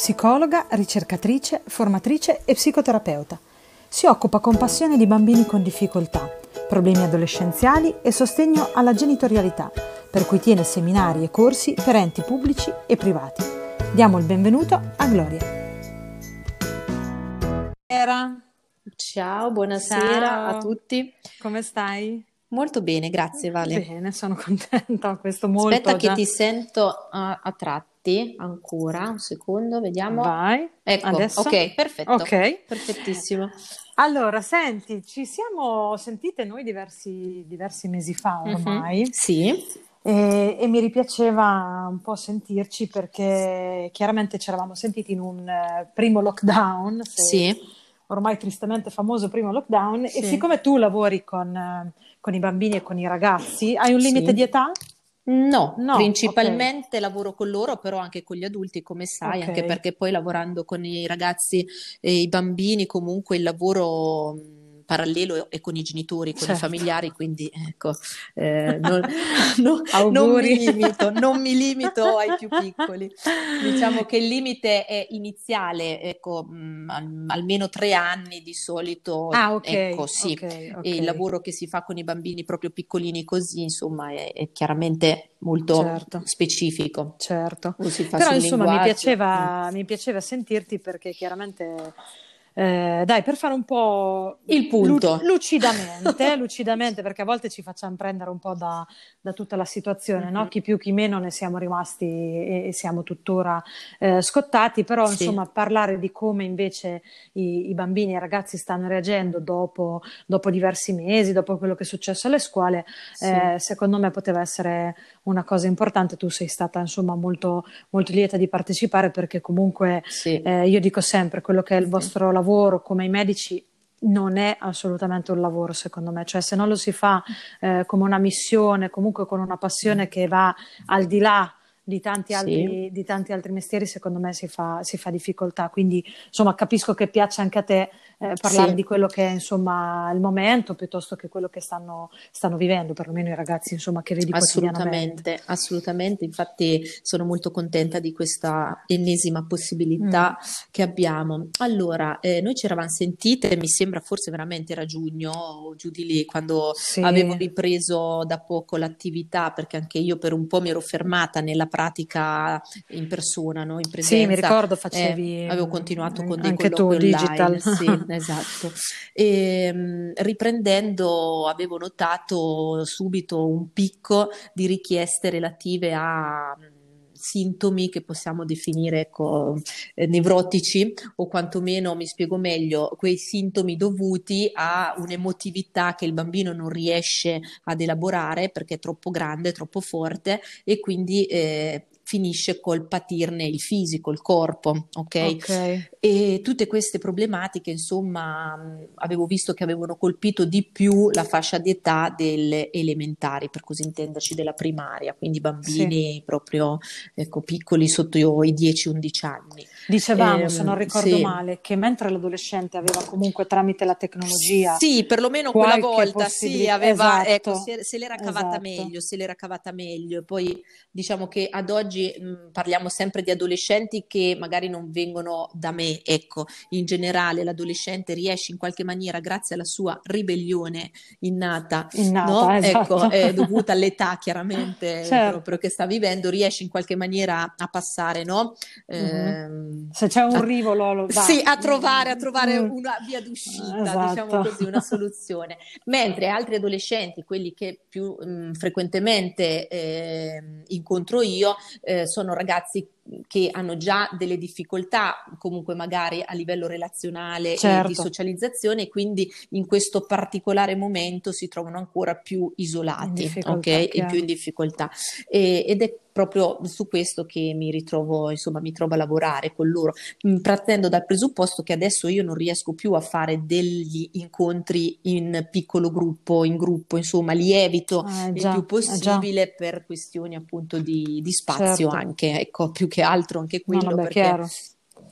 psicologa, ricercatrice, formatrice e psicoterapeuta. Si occupa con passione di bambini con difficoltà, problemi adolescenziali e sostegno alla genitorialità, per cui tiene seminari e corsi per enti pubblici e privati. Diamo il benvenuto a Gloria. Ciao, buonasera Ciao. a tutti. Come stai? Molto bene, grazie Vale. Bene, sono contenta, questo molto Aspetta che già. ti sento a, a tratti ancora, un secondo, vediamo. Vai, Ecco, adesso? ok, perfetto. Ok. Perfettissimo. Allora, senti, ci siamo sentite noi diversi, diversi mesi fa ormai Mhm. Sì, e, e mi ripiaceva un po' sentirci perché chiaramente ci eravamo sentiti in un eh, primo lockdown, sì, ormai tristemente famoso primo lockdown, e Sì. siccome tu lavori con, eh, con i bambini e con i ragazzi, hai un limite Sì. di età? No, No, principalmente lavoro con loro, però anche con gli adulti, come sai, Ok. anche perché poi lavorando con i ragazzi e i bambini, comunque il lavoro parallelo è con i genitori, con i Certo. familiari, quindi ecco, eh, non, no- non mi limito, non mi limito ai più piccoli. Diciamo che il limite è iniziale, ecco, mh, al- almeno tre anni di solito, Ah, ok, ecco, sì. ok, ok. E il lavoro che si fa con i bambini proprio piccolini così, insomma, è, è chiaramente molto Certo. specifico. Certo. Però insomma mi piaceva, mi piaceva sentirti perché chiaramente, eh, dai, per fare un po' Il punto. lu- lucidamente, lucidamente, perché a volte ci facciamo prendere un po' da, da tutta la situazione, no? Mhm. Chi più chi meno ne siamo rimasti e, e siamo tuttora eh, scottati, però Sì. insomma parlare di come invece i, i bambini e i ragazzi stanno reagendo dopo, dopo diversi mesi, dopo quello che è successo alle scuole, Sì. eh, secondo me poteva essere una cosa importante. Tu sei stata insomma molto, molto lieta di partecipare perché comunque Sì. eh, io dico sempre quello che è il vostro lavoro come i medici. Non è assolutamente un lavoro, secondo me, cioè se non lo si fa eh, come una missione, comunque con una passione che va al di là di tanti Sì. altri, di tanti altri mestieri, secondo me si fa, si fa difficoltà. Quindi, insomma, capisco che piace anche a te eh, parlare Sì. di quello che è, insomma, il momento piuttosto che quello che stanno, stanno vivendo, perlomeno i ragazzi, insomma, che vedi. Assolutamente, assolutamente. Infatti sono molto contenta di questa ennesima possibilità Mm. che abbiamo. Allora, eh, noi ci eravamo sentite, mi sembra forse veramente era giugno o giù di lì, quando Sì. avevo ripreso da poco l'attività, perché anche io per un po' mi ero fermata nella pratica in persona, no? In presenza. Sì, mi ricordo Eh, facevi avevo continuato con dei anche tu digital. online, sì, esatto. E, mh, riprendendo, avevo notato subito un picco di richieste relative a sintomi che possiamo definire ecco, eh, nevrotici o quantomeno, mi spiego meglio, quei sintomi dovuti a un'emotività che il bambino non riesce ad elaborare perché è troppo grande, troppo forte e quindi eh, finisce col patirne il fisico, il corpo, ok? Ok. E tutte queste problematiche, insomma, avevo visto che avevano colpito di più la fascia di età delle elementari, per così intenderci, della primaria, quindi bambini proprio ecco, piccoli sotto i 10-11 anni. Dicevamo, Ehm, se non ricordo sì. male, che mentre l'adolescente aveva comunque tramite la tecnologia Sì, perlomeno quella volta sì, aveva, esatto, ecco, se, se l'era cavata esatto. meglio, se l'era cavata meglio. Poi diciamo che ad oggi mh, parliamo sempre di adolescenti che magari non vengono da me, ecco, in generale l'adolescente riesce in qualche maniera, grazie alla sua ribellione innata, Innata, no? esatto. Ecco, è dovuta all'età chiaramente Certo. proprio che sta vivendo, riesce in qualche maniera a passare, no? Mhm. Ehm, Se c'è un a- rivolo, lo dà. sì, a trovare, a trovare Mm. una via d'uscita, Esatto. diciamo così, una soluzione. Mentre altri adolescenti, quelli che più mh, frequentemente ehm, incontro io, eh, sono ragazzi che hanno già delle difficoltà, comunque magari a livello relazionale e Certo. di socializzazione, e quindi in questo particolare momento si trovano ancora più isolati, In difficoltà, ok? E più in difficoltà. E- ed è proprio su questo che mi ritrovo, insomma, mi trovo a lavorare con loro, mh, partendo dal presupposto che adesso io non riesco più a fare degli incontri in piccolo gruppo, in gruppo, insomma, li evito Eh, il già, più eh, già. possibile per questioni appunto di, di spazio Certo. anche, ecco, più che altro anche quello no, beh, perché chiaro.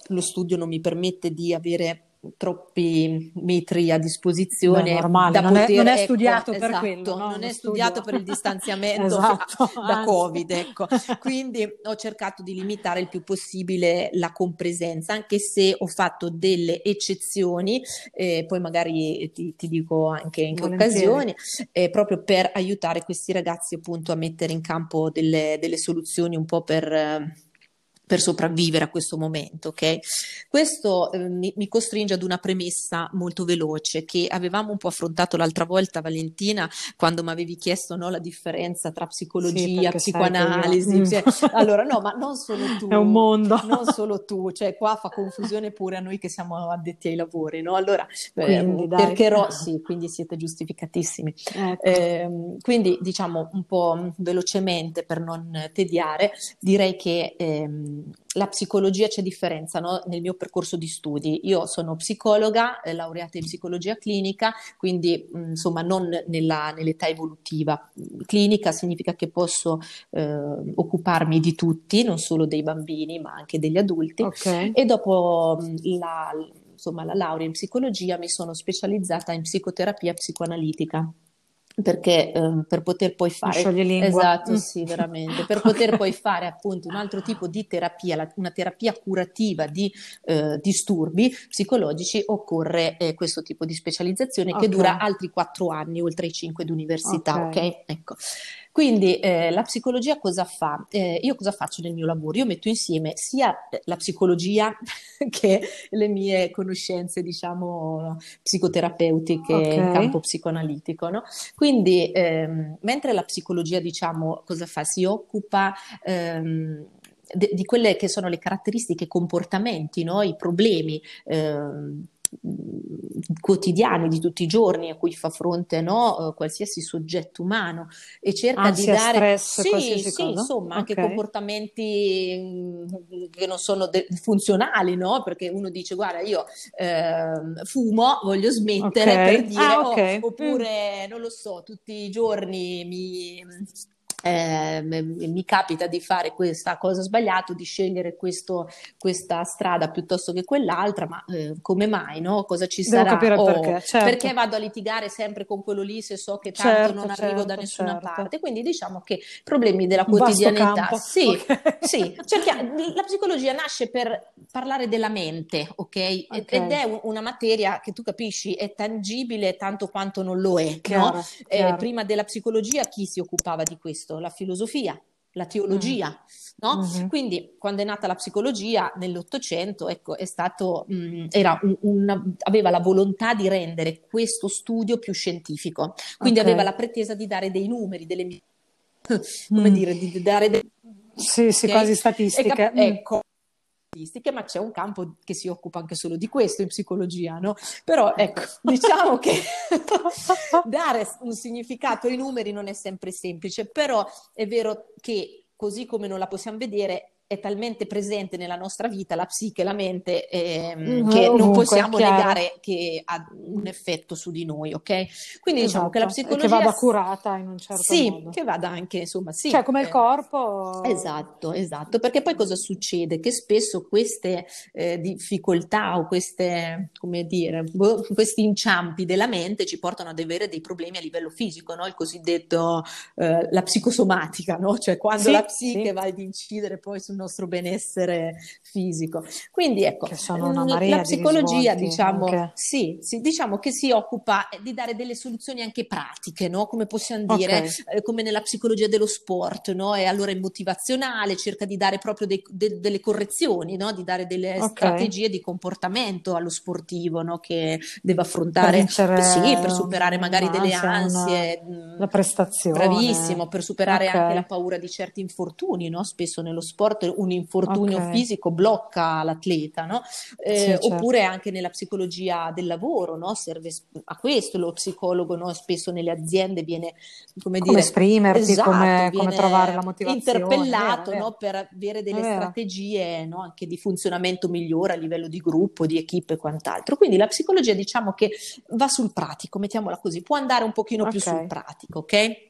lo studio non mi permette di avere troppi metri a disposizione. Beh, normale, da non, poter, è, non è ecco, studiato per esatto, quello. No? Non è Uno studiato studio. per il distanziamento esatto, da anzi. Covid, ecco. Quindi ho cercato di limitare il più possibile la compresenza, anche se ho fatto delle eccezioni, eh, poi magari ti, ti dico anche in che Volentieri. occasioni, eh, proprio per aiutare questi ragazzi appunto a mettere in campo delle, delle soluzioni un po' per... eh, per sopravvivere a questo momento, ok? Questo eh, mi, mi costringe ad una premessa molto veloce che avevamo un po' affrontato l'altra volta, Valentina, quando mi avevi chiesto no, la differenza tra Sì, psicologia, io- psicoanalisi. Mm. cioè, allora, no, ma non solo tu. È un mondo. Non solo tu, cioè qua fa confusione pure a noi che siamo addetti ai lavori, no? Allora, eh, Quindi, dai. perché ro- sì, quindi siete giustificatissimi. Ecco. Ehm, quindi diciamo un po' velocemente per non tediare, direi che ehm, la psicologia c'è differenza no? nel mio percorso di studi. Io sono psicologa, eh, laureata in psicologia clinica, quindi mh, insomma non nella- nell'età evolutiva. Clinica significa che posso eh, occuparmi di tutti, non solo dei bambini, ma anche degli adulti. Ok. E dopo mh, la, insomma, la laurea in psicologia mi sono specializzata in psicoterapia psicoanalitica. Perché eh, per poter poi fare esatto, Mm. sì, veramente, per poter poi fare appunto un altro tipo di terapia, la- una terapia curativa di eh, disturbi psicologici, occorre eh, questo tipo di specializzazione che Ok. dura altri quattro anni, oltre i cinque di università, Ok. ok? Ecco. Quindi eh, la psicologia cosa fa? Eh, io cosa faccio nel mio lavoro? Io metto insieme sia la psicologia che le mie conoscenze, diciamo, psicoterapeutiche Ok. in campo psicoanalitico, no? Quindi, ehm, mentre la psicologia, diciamo, cosa fa? Si occupa ehm, di quelle che sono le caratteristiche, i comportamenti, no? I problemi ehm, quotidiani di tutti i giorni a cui fa fronte no? eh, qualsiasi soggetto umano e cerca Ansia, di dare stress, sì, sì, cosa? insomma anche Ok. comportamenti mm, che non sono de- funzionali no? perché uno dice guarda io ehm, fumo voglio smettere Ok. per dire Ah, oh, ok. oppure non lo so tutti i giorni mi eh, mi capita di fare questa cosa sbagliata, di scegliere questo- questa strada piuttosto che quell'altra, ma eh, come mai, no? Cosa ci Devo sarà? Oh, perché, certo. perché vado a litigare sempre con quello lì se so che tanto Certo, non arrivo da certo, nessuna certo. parte? Quindi diciamo che problemi della quotidianità, sì, Ok. sì, cerchiamo- la psicologia nasce per parlare della mente, ok? Ed- Ok. Ed è un- una materia che tu capisci è tangibile tanto quanto non lo è, no? Chiaro, Eh, chiaro. prima della psicologia chi si occupava di questo? La filosofia, la teologia, no? Mhm. Quindi quando è nata la psicologia nell'Ottocento, ecco, è stato, mh, era un- una- aveva la volontà di rendere questo studio più scientifico, quindi Ok. aveva la pretesa di dare dei numeri, delle, come Mm. dire, di dare dei Sì, sì, ok? quasi statistiche. cap- Mm. ecco, statistiche, ma c'è un campo che si occupa anche solo di questo in psicologia, no? Però ecco, diciamo che dare un significato ai numeri non è sempre semplice, però è vero che così come non la possiamo vedere è talmente presente nella nostra vita la psiche, la mente, ehm, Mm, che non possiamo negare che ha un effetto su di noi, ok? Quindi diciamo che la Esatto, e psicologia che vada curata in un certo sì, modo. che vada anche, insomma, sì. Cioè, come il eh, corpo. Esatto, esatto, perché poi cosa succede? Che spesso queste eh, difficoltà o queste, come dire, boh, questi inciampi della mente ci portano ad avere dei problemi a livello fisico, no? Il cosiddetto, eh, la psicosomatica, no? Cioè quando Sì, la psiche sì. va ad incidere poi sul nostro benessere fisico. Quindi ecco, una la di psicologia, risvolti diciamo, anche. sì, sì, diciamo che si occupa di dare delle soluzioni anche pratiche, no? Come possiamo dire, Ok. eh, come nella psicologia dello sport, no? E allora è motivazionale, cerca di dare proprio dei- de- delle correzioni, no? Di dare delle Ok. strategie di comportamento allo sportivo, no? Che deve Per affrontare, vincere sì, per superare magari delle una- ansie. mh, la prestazione. Bravissimo, per superare Ok. anche la paura di certi infortuni, no? Spesso nello sport un infortunio Ok. fisico blocca l'atleta, no? Eh, Sì, certo. Oppure anche nella psicologia del lavoro, no? Serve a questo lo psicologo, no? Spesso nelle aziende viene, come Come dire, esprimerti, esatto, come, come trovare la motivazione. interpellato, vero, no? Per avere delle vero. strategie, no? Anche di funzionamento migliore a livello di gruppo, di equipe e quant'altro. Quindi la psicologia diciamo che va sul pratico, mettiamola così, può andare un pochino più Ok. sul pratico, ok?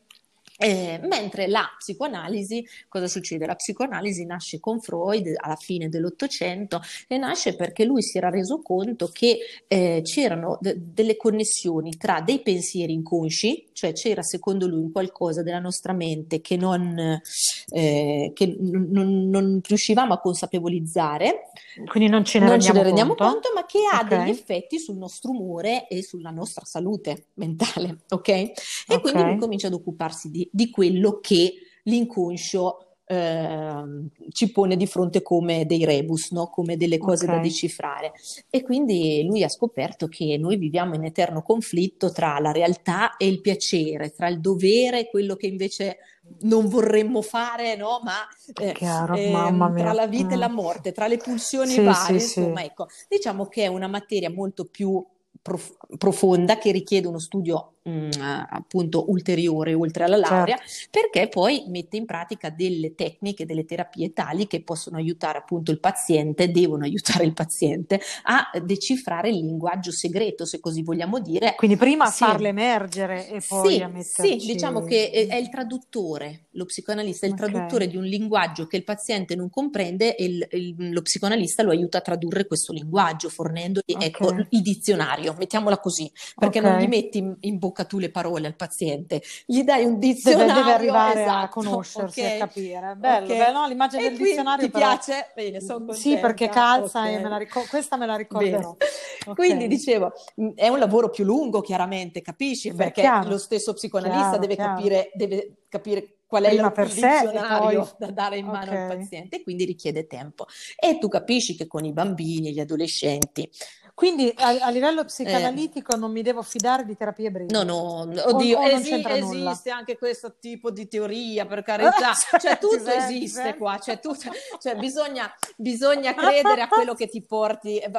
Eh, mentre la psicoanalisi, cosa succede? La psicoanalisi nasce con Freud alla fine dell'Ottocento e nasce perché lui si era reso conto che eh, c'erano d- delle connessioni tra dei pensieri inconsci, cioè c'era secondo lui un qualcosa della nostra mente che non, eh, che n- non, non riuscivamo a consapevolizzare, quindi non ce ne, non rendiamo, ce ne rendiamo conto. conto, ma che ha Ok. degli effetti sul nostro umore e sulla nostra salute mentale, ok? E Ok. quindi lui comincia ad occuparsi di, di quello che l'inconscio ehm, ci pone di fronte come dei rebus, no? Come delle cose da Ok. decifrare. E quindi lui ha scoperto che noi viviamo in eterno conflitto tra la realtà e il piacere, tra il dovere e quello che invece non vorremmo fare, no? Ma eh, Chiaro, mia. tra la vita e Mm. la morte, tra le pulsioni Sì, varie, sì, sì. insomma, ecco, diciamo che è una materia molto più prof- profonda che richiede uno studio mh, appunto ulteriore oltre alla laurea, Certo. perché poi mette in pratica delle tecniche, delle terapie tali che possono aiutare appunto il paziente, devono aiutare il paziente a decifrare il linguaggio segreto, se così vogliamo dire. Quindi prima a Sì. farle emergere e poi Sì, a sì, metterci... diciamo che è, è il traduttore, lo psicoanalista è il Ok. traduttore di un linguaggio che il paziente non comprende e il- il- lo psicoanalista lo aiuta a tradurre questo linguaggio, fornendogli, Ok. ecco, il dizionario, mettiamola così, perché Ok. non gli metti in, in bocca tu le parole al paziente, gli dai un Deve, dizionario deve arrivare a esatto, conoscersi, ok? a capire. Bello, Ok. bello, no, l'immagine E del dizionario ti però... piace? Bene, sono contenta. Sì, perché calza ok. e me la ricor- questa me la ricorderò. Quindi dicevo, mh, è un lavoro più lungo, chiaramente, capisci? Beh, Perché chiaro. lo stesso psicoanalista Chiaro, deve chiaro. capire, deve capire qual è Prima il, dizionario poi- da dare in mano al Ok. paziente, quindi richiede tempo. E tu capisci che con i bambini, gli adolescenti, Quindi a, a livello psicanalitico non mi devo fidare di terapie brevi. no, no, oddio, o non esi- nulla? esiste anche questo tipo di teoria, per carità, Cioè, cioè tutto esiste qua, cioè, tutto- cioè bisogna, bisogna credere a quello che ti porti, eh,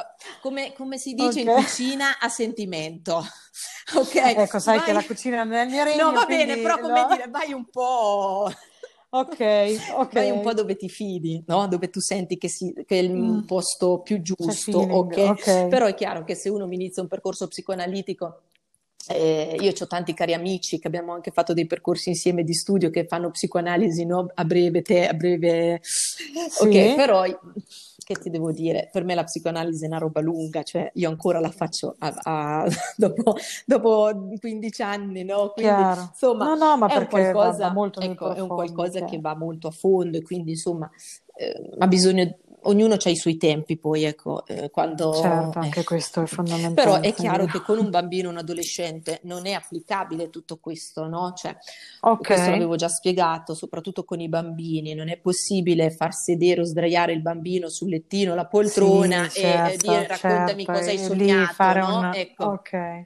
come, come si dice in Ok. cucina, a sentimento, ok? Ecco, sai Vai- che la cucina non è il mio regno, No, va bene, però come lo- dire, vai un po', Ok, ok. vai un po' dove ti fidi, no? Dove tu senti che, si- che è il Mm. posto più giusto, feeling, ok? Però è chiaro che se uno mi inizia un percorso psicoanalitico, eh, io ho tanti cari amici che abbiamo anche fatto dei percorsi insieme di studio che fanno psicoanalisi no? a breve, te, a breve. Ok, però che ti devo dire? Per me la psicoanalisi è una roba lunga, cioè io ancora la faccio a- a- dopo, dopo 15 anni, no? Quindi Chiaro. insomma No, no, ma è un va- qualcosa, va molto nel ecco, è un qualcosa che va molto a fondo e quindi insomma eh, ha bisogno, ognuno ha i suoi tempi poi, ecco, eh, quando... Certo, eh. anche questo è fondamentale. Però è chiaro che con un bambino un adolescente non è applicabile tutto questo, no? Cioè, Ok. questo l'avevo già spiegato, soprattutto con i bambini, non è possibile far sedere o sdraiare il bambino sul lettino, la poltrona Sì, e eh, certo, dire raccontami certo, cosa hai e sognato, no? un- Ecco Ok.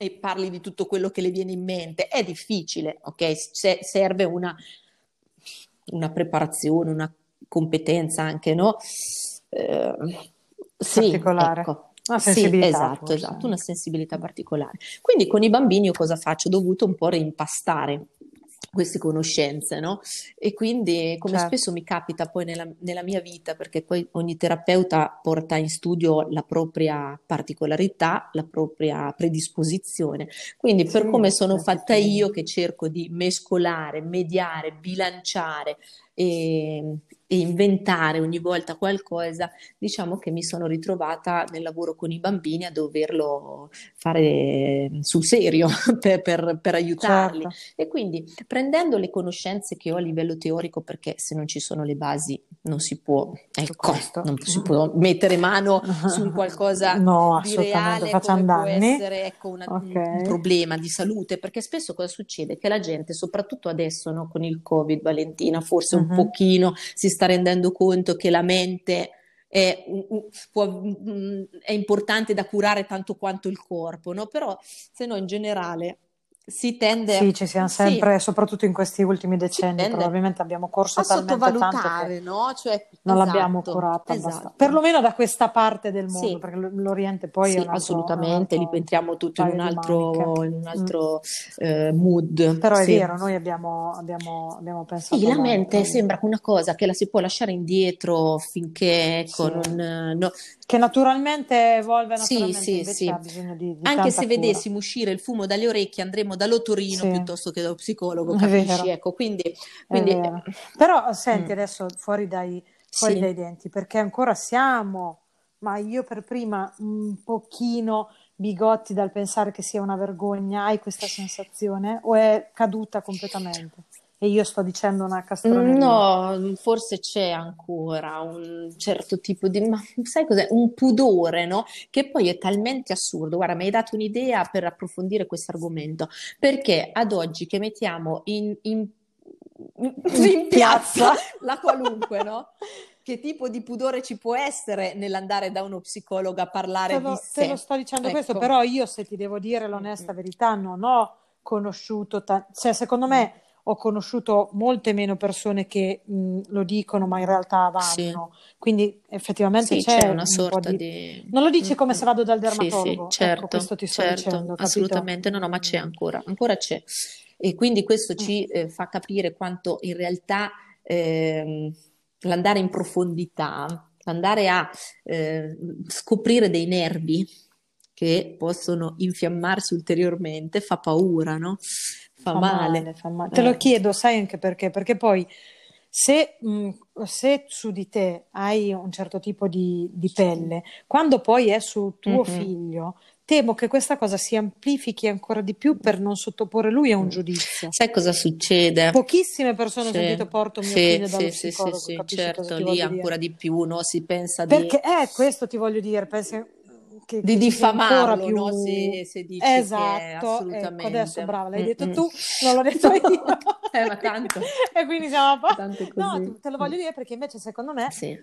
e parli di tutto quello che le viene in mente. È difficile, ok? Se- serve una, una preparazione, una competenza anche, no? Eh, sì, Particolare. ecco. Una Sì, esatto, forse. esatto, una sensibilità particolare. Quindi con i bambini io cosa faccio? Ho dovuto un po' reimpastare queste conoscenze, no? E quindi, come Certo. spesso mi capita poi nella, nella mia vita, perché poi ogni terapeuta porta in studio la propria particolarità, la propria predisposizione. Quindi, per Sì, come sono fatta io, che cerco di mescolare, mediare, bilanciare e, e inventare ogni volta qualcosa, diciamo che mi sono ritrovata nel lavoro con i bambini a doverlo fare sul serio per, per- per aiutarli. Certo. E quindi prendendo le conoscenze che ho a livello teorico, perché se non ci sono le basi non si può, ecco, non si può mettere mano su qualcosa No, di assolutamente, reale come può danni. essere ecco, una- un- Ok. un problema di salute, perché spesso cosa succede? Che la gente, soprattutto adesso no, con il Covid, Valentina, forse un Mhm. pochino si sta rendendo conto che la mente è, può- è importante da curare tanto quanto il corpo, no? Però se no in generale si tende Sì, ci siamo sì, sempre, soprattutto in questi ultimi decenni, probabilmente abbiamo corso a sottovalutare, no? Cioè, non l'abbiamo esatto, curata abbastanza. esatto. Perlomeno da questa parte del mondo, Sì. perché l'Oriente poi Sì, è un altro, assolutamente, un li altro entriamo tutti in un di altro, in un Mm. altro eh, mood. Però è sì. vero, noi abbiamo, abbiamo, abbiamo pensato Sì, la mente sembra una cosa che la si può lasciare indietro finché ecco, Sì. non, no. Che naturalmente evolve Sì, naturalmente, sì, sì. bisogno di, di Anche se cura. vedessimo uscire il fumo dalle orecchie andremo dall'otorino Sì. piuttosto che dallo psicologo, capisci? Ecco, quindi, quindi vero. Però senti mm, adesso fuori dai, fuori sì. dai denti, perché ancora siamo, ma io per prima un pochino bigotti dal pensare che sia una vergogna, hai questa sensazione o è caduta completamente? E io sto dicendo una castroneria. No, forse c'è ancora un certo tipo di, ma sai cos'è? Un pudore, no? Che poi è talmente assurdo. Guarda, mi hai dato un'idea per approfondire questo argomento, perché ad oggi che mettiamo in, in, in piazza la qualunque, no? Che tipo di pudore ci può essere nell'andare da uno psicologo a parlare Te lo, di te sé? lo sto dicendo questo, Ecco. però io se ti devo dire l'onesta verità, non ho conosciuto, ta- cioè secondo me ho conosciuto molte meno persone che mh, lo dicono, ma in realtà Sì. vanno. Quindi effettivamente Sì, c'è c'è una un sorta di... di... Non lo dici come Mm, se vado dal Sì, sì, dermatologo, ecco, certo, questo ti sto certo, dicendo, assolutamente. No, no, ma c'è Mm. ancora, ancora c'è. E quindi questo Mm. ci eh, fa capire quanto in realtà ehm, l'andare in profondità, l'andare a eh, scoprire dei nervi che possono infiammarsi ulteriormente fa paura, no? Fa Fa male. male, fa male. Te lo Eh, chiedo, sai anche perché? Perché poi se, mh, se su di te hai un certo tipo di, di pelle, quando poi è su tuo mhm. figlio, temo che questa cosa si amplifichi ancora di più per non sottoporre lui a un giudizio. Sai cosa succede? Pochissime persone Sì, sentito porto mio sì, figlio sì, dallo sì, sì, psicologo, sì, cosa certo, lì voglio dire? ancora di più, no? Si pensa di... Perché è questo ti voglio dire, pensi che, di diffamarlo, più... no? Se, se dici Esatto, ecco, adesso assolutamente. brava, l'hai Mm, detto mm. tu, non l'ho detto io. Eh, ma tanto, E quindi siamo a è No, te- lo voglio dire perché invece secondo me Sì,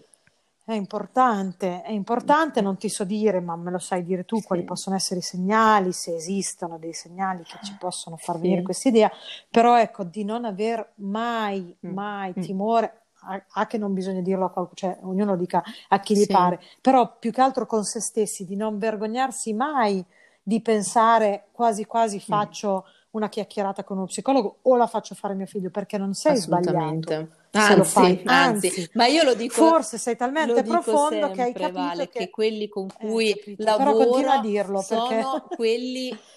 è importante, è importante, non ti so dire, ma me lo sai dire tu, quali sì, possono essere i segnali, se esistono dei segnali che ci possono far venire sì. questa idea, però ecco, di non aver mai, Mm, mai mm. timore, a, a che non bisogna dirlo a qualcuno, cioè ognuno dica a chi gli Sì, pare, però più che altro con se stessi, di non vergognarsi mai di pensare quasi quasi mm. faccio una chiacchierata con uno psicologo o la faccio fare a mio figlio, perché non sei sbagliato. Anzi, anzi, ma io lo dico, forse sei talmente profondo che hai sempre, capito Vale, che che... quelli con Eh, cui a lavoro dirlo perché... sono quelli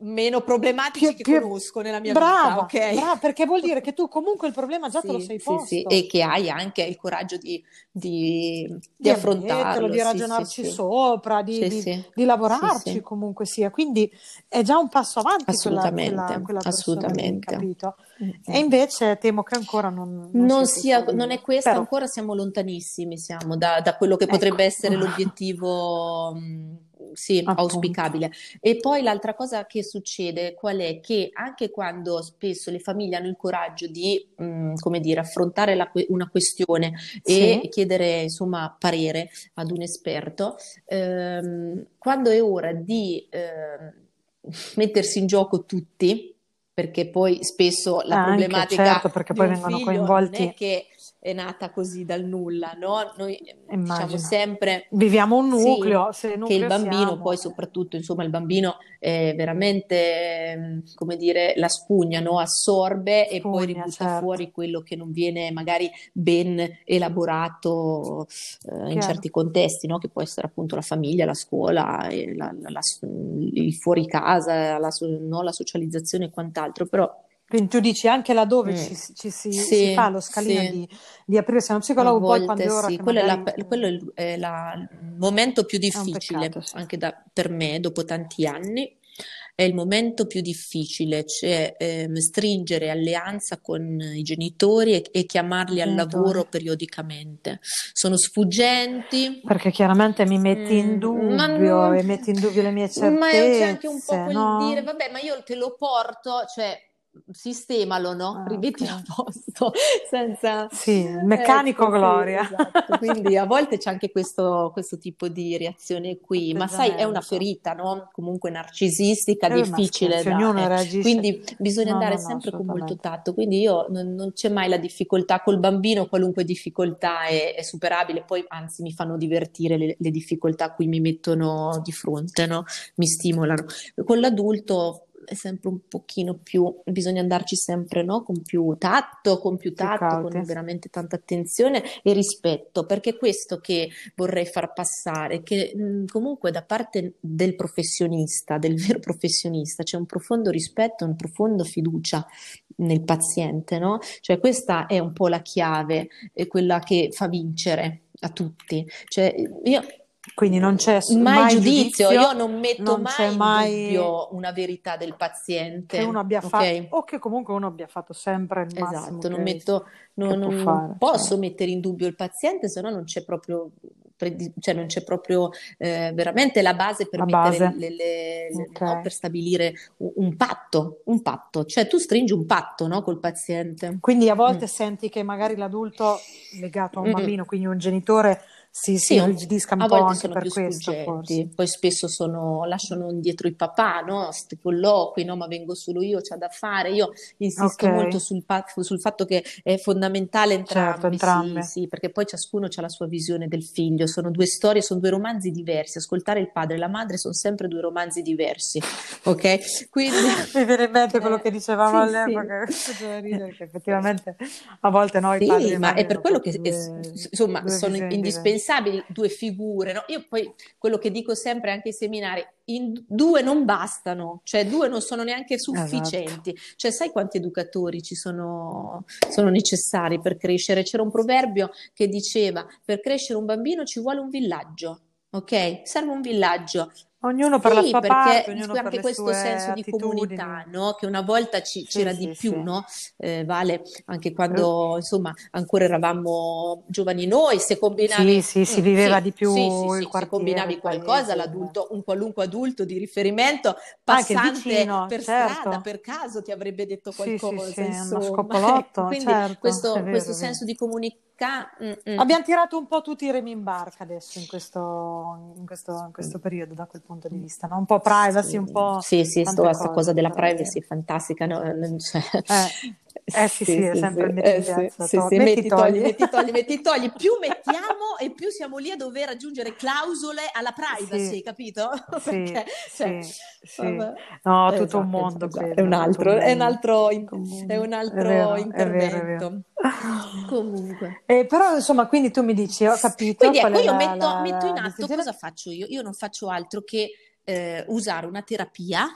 meno problematici più, che più... conosco nella mia vita, Brava, ok? brava, perché vuol dire che tu comunque il problema già te lo Sì, sei sì, sì, posto, e che hai anche il coraggio di, di, di di affrontarlo, di sì, sì, ragionarci sì. sopra, di, Sì, sì, sì, lavorarci sì, comunque sia, quindi è già un passo avanti quella, quella, assolutamente, quella persona lì, assolutamente. capito? Mm, E mm. invece temo che ancora non, non Non sia il non è però ancora siamo lontanissimi, siamo da, da quello che potrebbe ecco, essere l'obiettivo, mh, sì, appunto. auspicabile. E poi l'altra cosa che succede, qual è? Che anche quando spesso le famiglie hanno il coraggio di, mh, come dire, affrontare la una questione e Sì, chiedere, insomma, parere ad un esperto, ehm, quando è ora di ehm, mettersi in gioco tutti, perché poi spesso la anche, problematica certo, perché poi vengono coinvolti, è nata così dal nulla, no? Noi eh, diciamo immagino. sempre Viviamo un sì, nucleo, se il che il bambino, siamo, poi eh, soprattutto, insomma, il bambino è veramente, ehm, come dire, la spugna, no? Assorbe e poi spugna, ributta certo, fuori quello che non viene magari ben elaborato eh, in certi contesti, no? Che può essere appunto la famiglia, la scuola, e la, la- la- il fuori casa, la, no? La socializzazione e quant'altro, però Quindi tu dici anche laddove mm, ci, si, ci si- si sì, fa lo scalino sì. di, di aprirsi a uno A psicologo, poi quando è ora sì, quello è, la- magari quello è la- il momento più difficile, peccato, sì. anche da- per me, dopo tanti anni, è il momento più difficile, cioè ehm, stringere alleanza con i genitori e, e chiamarli al Genitori. lavoro periodicamente. Sono sfuggenti, Perché chiaramente mi metti in mm, ma, dubbio non- e metti in dubbio le mie ma è- c'è anche un po' certezze, quel dire, no? vabbè, ma io te lo porto, cioè sistemalo, no? Ah, Rimettilo a ok. posto, senza... Sì, il meccanico sì, Gloria. esatto. Quindi a volte c'è anche questo, questo tipo di reazione qui, ma sai, è una ferita, no? Comunque narcisistica, Eh, ma difficile da... ognuno eh. reagisce. Quindi bisogna No, andare no, sempre con molto tatto. Quindi io non, non c'è mai la difficoltà col bambino, qualunque difficoltà è, è superabile, poi anzi mi fanno divertire le, le difficoltà a cui mi mettono di fronte, no? Mi stimolano. Con l'adulto è sempre un pochino più, bisogna andarci sempre no? con più tatto, con più tatto, con veramente tanta attenzione e rispetto, perché è questo che vorrei far passare, che mh, comunque da parte del professionista, del vero professionista, c'è un profondo rispetto, una profonda fiducia nel paziente, no? Cioè questa è un po' la chiave, è quella che fa vincere a tutti. Cioè, io quindi non c'è mai, mai giudizio. giudizio, io non metto non mai in mai... dubbio una verità del paziente. Che uno abbia okay? fatto, o che comunque uno abbia fatto sempre il massimo. Esatto, non, metto, non, non fare, posso cioè. mettere in dubbio il paziente, se no non c'è proprio cioè non c'è proprio eh, veramente la base per, la base. Le, le, le, okay. no, per stabilire un, un, patto, un patto, cioè tu stringi un patto no, col paziente. Quindi a volte mm. senti che magari l'adulto legato a un mm bambino, quindi un genitore si, si sì, rigidisca un po' anche per questo forse. Poi spesso sono, lasciano indietro il papà, no? Questi colloqui, no? Ma vengo solo io, c'è da fare. Io insisto okay. molto sul, sul, fatto che è fondamentale entrambi, certo, entrambe. Sì, sì, perché poi ciascuno ha la sua visione del figlio. Sono due storie, sono due romanzi diversi. Ascoltare il padre e la madre sono sempre due romanzi diversi, ok? Quindi... Mi viene in mente quello che dicevamo sì, all'epoca, sì. che effettivamente a volte noi sì, padri ma è per quello che, due, insomma, sono indispensabili indispensabili due figure, no? Io poi quello che dico sempre anche ai seminari, in due non bastano, cioè due non sono neanche esatto. sufficienti. Esatto. Cioè, sai quanti educatori ci sono, sono necessari per crescere? C'era un proverbio che diceva: per crescere un bambino ci vuole un villaggio. Ok? Serve un villaggio. Ognuno per sì, la sua parte, ognuno anche per questo senso attitudini. di comunità, no? che una volta ci, sì, c'era sì, di più, no? eh, vale anche quando insomma ancora eravamo giovani noi, se combinavi, sì, sì, si viveva di più il quartiere, se combinavi qualcosa, l'adulto, un qualunque adulto di riferimento passante vicino, per certo. strada, per caso ti avrebbe detto qualcosa, sì, insomma. uno scopolotto, Quindi certo, questo, vero, questo senso di comunità Mm-mm. Abbiamo tirato un po' tutti i remi in barca adesso in questo, in questo, in questo periodo da quel punto di vista, no? un po' privacy, un po'... Sì, sì, questa cosa della privacy è fantastica. No? Cioè... Eh. Eh sì, sì, sì è sempre sì, metti, eh, sì, sì, metti, togli, metti, togli, metti, togli. Più mettiamo e più siamo lì a dover aggiungere clausole alla privacy, sì, capito? Perché, cioè, sì, No, tutto esatto, un mondo. Esatto, è un altro, è un altro, è un altro vero, intervento. È vero, è vero. Comunque. Eh, però insomma, quindi tu mi dici, ho capito. Quindi ecco, io la, metto, la, metto, in atto cosa faccio io? Io non faccio altro che eh, usare una terapia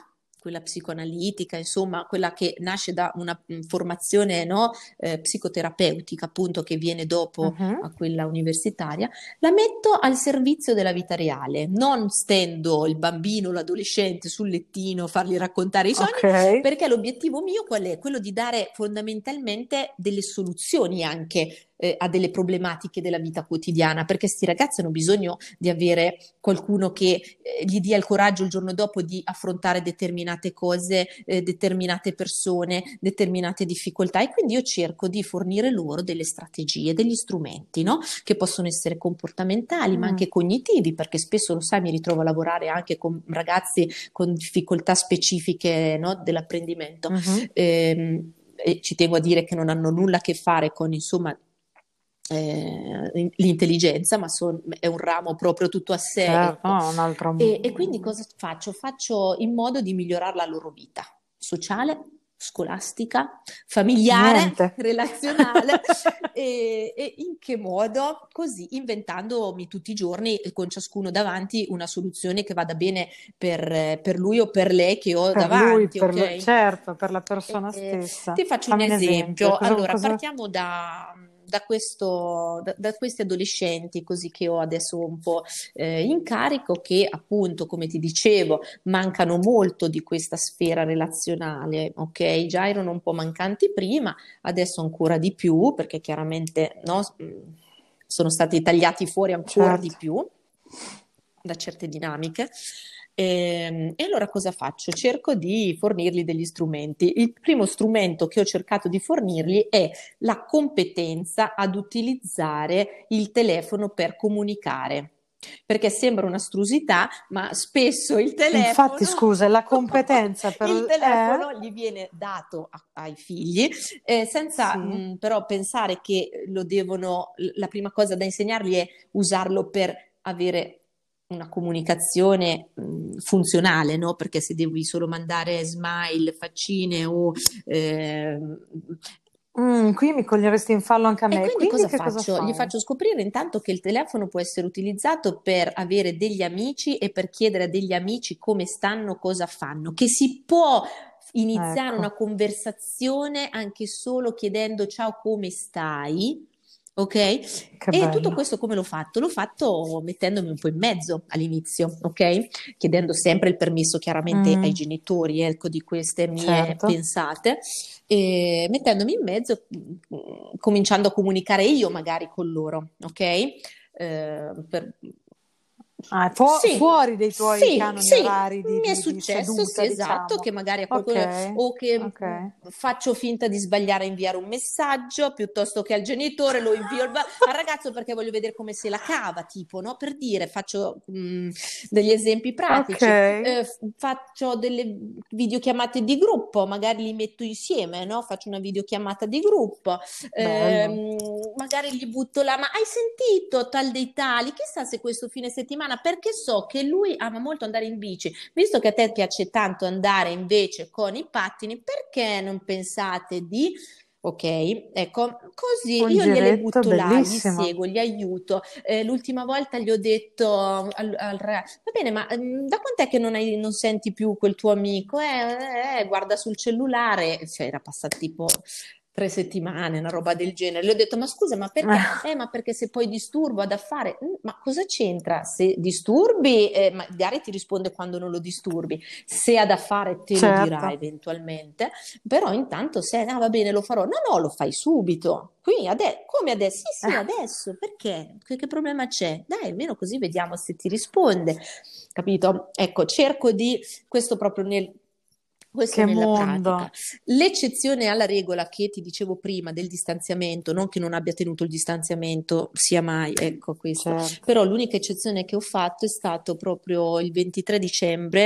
quella psicoanalitica, insomma, quella che nasce da una mm, formazione no, eh, psicoterapeutica, appunto, che viene dopo uh-huh. a quella universitaria, la metto al servizio della vita reale. Non stendo il bambino, l'adolescente sul lettino, fargli raccontare i sogni, okay. perché l'obiettivo mio qual è? Quello di dare fondamentalmente delle soluzioni anche eh, a delle problematiche della vita quotidiana, perché questi ragazzi hanno bisogno di avere qualcuno che eh, gli dia il coraggio il giorno dopo di affrontare determinate cose, eh, determinate persone, determinate difficoltà e quindi io cerco di fornire loro delle strategie, degli strumenti, no? che possono essere comportamentali, mm. ma anche cognitivi, perché spesso lo sai, mi ritrovo a lavorare anche con ragazzi con difficoltà specifiche no? dell'apprendimento. Mm-hmm. Eh, e ci tengo a dire che non hanno nulla a che fare con insomma eh, l'intelligenza, ma son, è un ramo proprio tutto a sé. Certo, ecco. e, e, quindi cosa faccio? Faccio in modo di migliorare la loro vita sociale, scolastica, familiare, Niente. relazionale e, e, in che modo? Così inventandomi tutti i giorni con ciascuno davanti una soluzione che vada bene per, per lui o per lei che ho per davanti. Lui, okay? certo, per la persona e, stessa. Ti faccio Fammi un esempio. esempio. Cosa, allora, cosa... partiamo da da, questo, da, da, questi adolescenti così che ho adesso un po' eh, in carico che appunto come ti dicevo mancano molto di questa sfera relazionale ok già erano un po' mancanti prima adesso ancora di più perché chiaramente no, sono stati tagliati fuori ancora certo. di più da certe dinamiche e, ehm, e, allora cosa faccio? Cerco di fornirgli degli strumenti. Il primo strumento che ho cercato di fornirgli è la competenza ad utilizzare il telefono per comunicare. Perché sembra un'astrusità, ma spesso il telefono. Infatti, scusa, la competenza per il telefono eh? gli viene dato a, ai figli, eh, senza sì. mh, però pensare che lo devono. La prima cosa da insegnargli è usarlo per avere una comunicazione mh, funzionale, no? Perché se devi solo mandare smile, faccine o eh, Mm, qui mi coglieresti in fallo anche a me. E quindi, Quindi cosa che cosa faccio? Gli faccio scoprire intanto che il telefono può essere utilizzato per avere degli amici e per chiedere a degli amici come stanno, cosa fanno, che si può iniziare una Ecco, conversazione anche solo chiedendo ciao, come stai? Ok? che E tutto bello. questo come l'ho fatto? L'ho fatto mettendomi un po' in mezzo all'inizio, ok? Chiedendo sempre il permesso chiaramente ai Mm, genitori, ecco, di queste mie certo. pensate, e mettendomi in mezzo, mm, cominciando a comunicare io magari con loro, ok? Eh, per- Ah, fu- sì, fuori dei tuoi sì, canoni sì, orari di, mi è di- di successo, sì, seduta, esatto, diciamo. che magari a qualcuno o che ok. mh, faccio finta di sbagliare a inviare un messaggio piuttosto che al genitore lo invio al, al ragazzo perché voglio vedere come se la cava, tipo, no? Per dire, faccio mh, degli esempi pratici, Ok, eh, faccio delle videochiamate di gruppo, magari li metto insieme, no? Faccio una videochiamata di gruppo, ehm, magari gli butto la ma hai sentito tal dei tali? Chissà se questo fine settimana, perché so che lui ama molto andare in bici, visto che a te piace tanto andare invece con i pattini, perché non pensate di Ok, ecco, così Un io gliele butto là, gli bellissimo. seguo, gli aiuto. Eh, l'ultima volta gli ho detto al, al ragazzo, va bene, ma mm, da quant'è che non, hai- non senti più quel tuo amico? Eh, eh, eh, guarda sul cellulare, cioè era passato tipo tre settimane, una roba del genere. Le ho detto, ma scusa, ma perché? Eh, ma perché se poi disturbo ad affare, "Mm, ma cosa c'entra? Se disturbi, eh, magari ti risponde quando non lo disturbi. Se ad affare te lo dirà Certo. eventualmente, però intanto se, ah, va bene, lo farò. No, no, lo fai subito. Qui, ade- come adesso? Sì, sì, adesso. Perché? Che, che problema c'è? Dai, almeno così vediamo se ti risponde. Capito? Ecco, cerco di, questo proprio nel... Questo Che nella mondo. pratica. L'eccezione alla regola che ti dicevo prima del distanziamento, non che non abbia tenuto il distanziamento sia mai, ecco questo, Certo. però l'unica eccezione che ho fatto è stato proprio il 23 dicembre,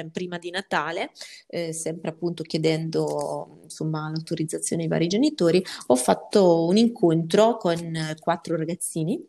eh, prima di Natale, eh, sempre appunto chiedendo insomma l'autorizzazione ai vari genitori, ho fatto un incontro con quattro ragazzini.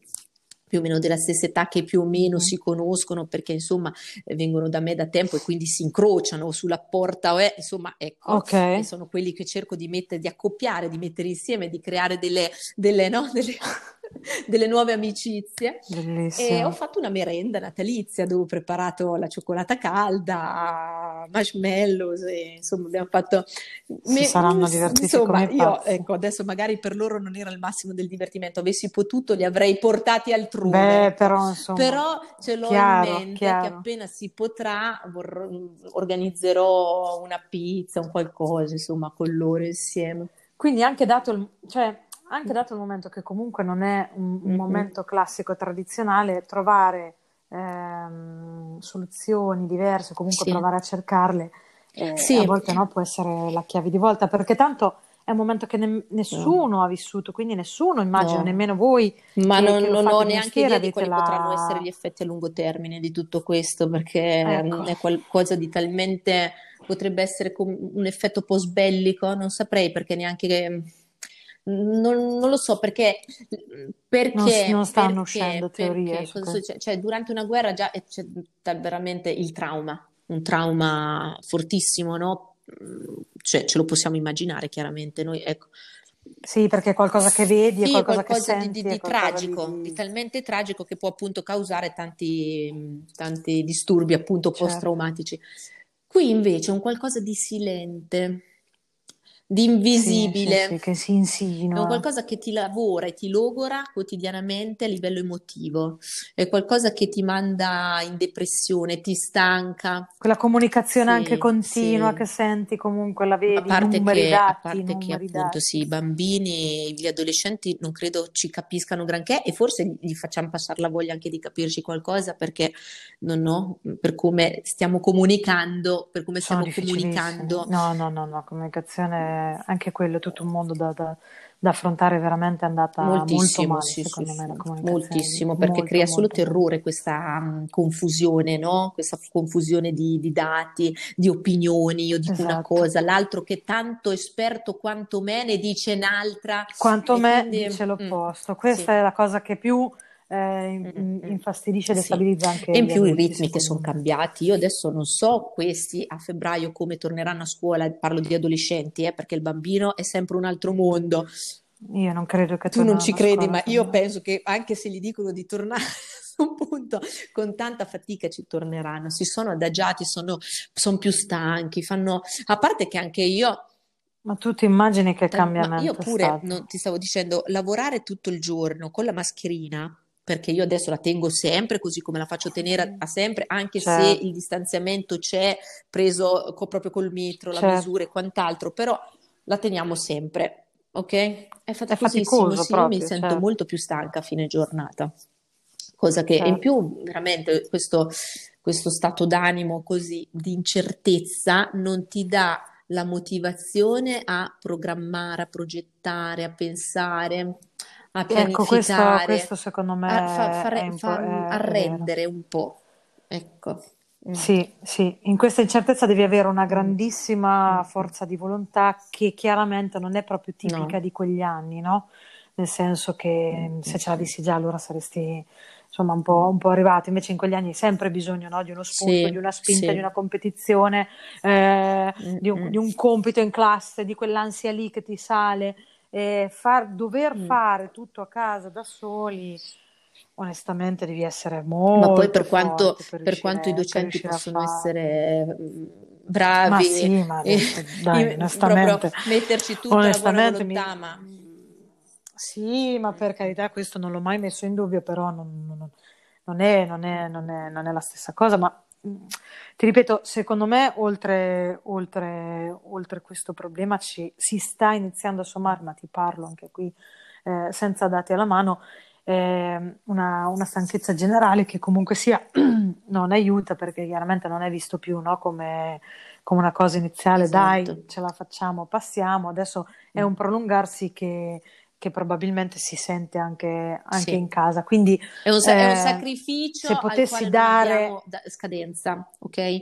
Più o meno della stessa età che più o meno si conoscono perché insomma vengono da me da tempo e quindi si incrociano sulla porta, eh, insomma, ecco, e Ok. sono quelli che cerco di mettere, di accoppiare, di mettere insieme, di creare delle, delle, no, delle, delle nuove amicizie. E ho Bellissimo. fatto una merenda natalizia dove ho preparato la cioccolata calda, marshmallows, e, insomma abbiamo fatto... Si me- saranno divertiti insomma, io, ecco, adesso magari per loro non era il massimo del divertimento, avessi potuto li avrei portati altrove, Beh, però insomma, Però ce l'ho in chiaro, mente che chiaro. appena si potrà vorrò- organizzerò una pizza, un qualcosa, insomma, con loro insieme. Quindi anche dato il, cioè, anche dato il momento che comunque non è un, un momento classico tradizionale, trovare ehm, soluzioni diverse, comunque Sì, provare a cercarle, eh, a sì, volte no, può essere la chiave di volta, perché tanto è un momento che ne- no, nessuno ha vissuto, quindi nessuno, immagino, no. nemmeno voi Ma che, non, che non ho neanche idea di quali potranno essere gli la... effetti a lungo termine di tutto questo, perché mm, Ecco, è qualcosa di talmente, potrebbe essere un effetto post-bellico, non saprei perché neanche, non, non lo so perché, non, perché, non stanno perché, uscendo teorie perché? Cioè, durante una guerra già c'è veramente il trauma, un trauma fortissimo, no? Mm, Cioè, ce lo possiamo immaginare chiaramente, noi, ecco. Sì, perché è qualcosa che vedi, Sì, è qualcosa che qualcosa di, di- senti, di qualcosa di... tragico, di di- talmente tragico che può appunto causare tanti, tanti disturbi appunto Certo. post-traumatici. Qui invece è un qualcosa di silente, di Sì, sì, invisibile, sì, che si è insinua. qualcosa che ti lavora e ti logora quotidianamente a livello emotivo, è qualcosa che ti manda in depressione, ti stanca. Quella comunicazione anche Sì, continua sì. che senti, comunque la A vedi, parte numeri che, a dati, parte che appunto sì, i bambini gli adolescenti non credo ci capiscano granché e forse gli facciamo passare la voglia anche di capirci qualcosa perché non ho, per come stiamo comunicando, per come Sono stiamo comunicando. No, no, no, no, comunicazione, anche quello è tutto un mondo da, da- da affrontare, veramente è andata molto Moltissimo, male, sì, sì, secondo me, la sì, comunicazione, moltissimo, perché molto, crea solo molto male. terrore questa mm, confusione, no? Questa confusione di, di dati, di opinioni. Io dico una Esatto. cosa, l'altro che tanto esperto quanto me ne dice un'altra Quanto me quindi dice mm, l'opposto, sì, questa è la cosa che più, eh, infastidisce e destabilizza sì. anche E in più i ritmi che sono cambiati. Io adesso non so questi a febbraio come torneranno a scuola, parlo di adolescenti, eh, perché il bambino è sempre un altro mondo. Io non credo che tu non ci credi, ma io penso che anche se gli dicono di tornare a un punto con tanta fatica ci torneranno, si sono adagiati, sono, sono più stanchi, fanno a parte che anche io ma tu ti immagini che cambiamento io pure non, ti stavo dicendo lavorare tutto il giorno con la mascherina perché io adesso la tengo sempre così come la faccio tenere a sempre, anche certo. se il distanziamento c'è preso co- proprio col metro, la certo. misura e quant'altro, però la teniamo sempre, ok? È fatta così, sì, proprio, mi sento certo. molto più stanca a fine giornata. Cosa che in certo. più veramente questo, questo stato d'animo così di incertezza non ti dà la motivazione a programmare, a progettare, a pensare a ecco, questo, questo secondo me a fa, fare, è, fa, è, arrendere un po'. Ecco. Mm. Sì, sì, in questa incertezza devi avere una mm. grandissima mm. forza di volontà che chiaramente non è proprio tipica no. di quegli anni, no? Nel senso che se ce l'avessi già allora saresti insomma un po', un po', arrivato, invece in quegli anni hai sempre bisogno no? di uno spunto, sì, di una spinta, sì. di una competizione, eh, di, un, di, un, compito in classe, di quell'ansia lì che ti sale eh, far, dover mm. fare tutto a casa da soli, onestamente devi essere molto Ma poi per quanto, per, per quanto i docenti possono essere mm, bravi, ma sì, ma adesso, dai, onestamente, metterci tutta onestamente, la volontà, mi... ma... Sì, ma per carità questo non l'ho mai messo in dubbio, però non, non, non, è, non, è, non, è, non è la stessa cosa, ma ti ripeto, secondo me oltre, oltre, oltre questo problema ci, si sta iniziando a sommare, ma ti parlo anche qui eh, senza dati alla mano, eh, una, una, stanchezza generale che comunque sia non aiuta perché chiaramente non è visto più no, come, come, una cosa iniziale, esatto. dai, ce la facciamo, passiamo, adesso è un prolungarsi che che probabilmente si sente anche, anche sì. in casa. Quindi è un, eh, è un sacrificio se potessi dare da scadenza, ok?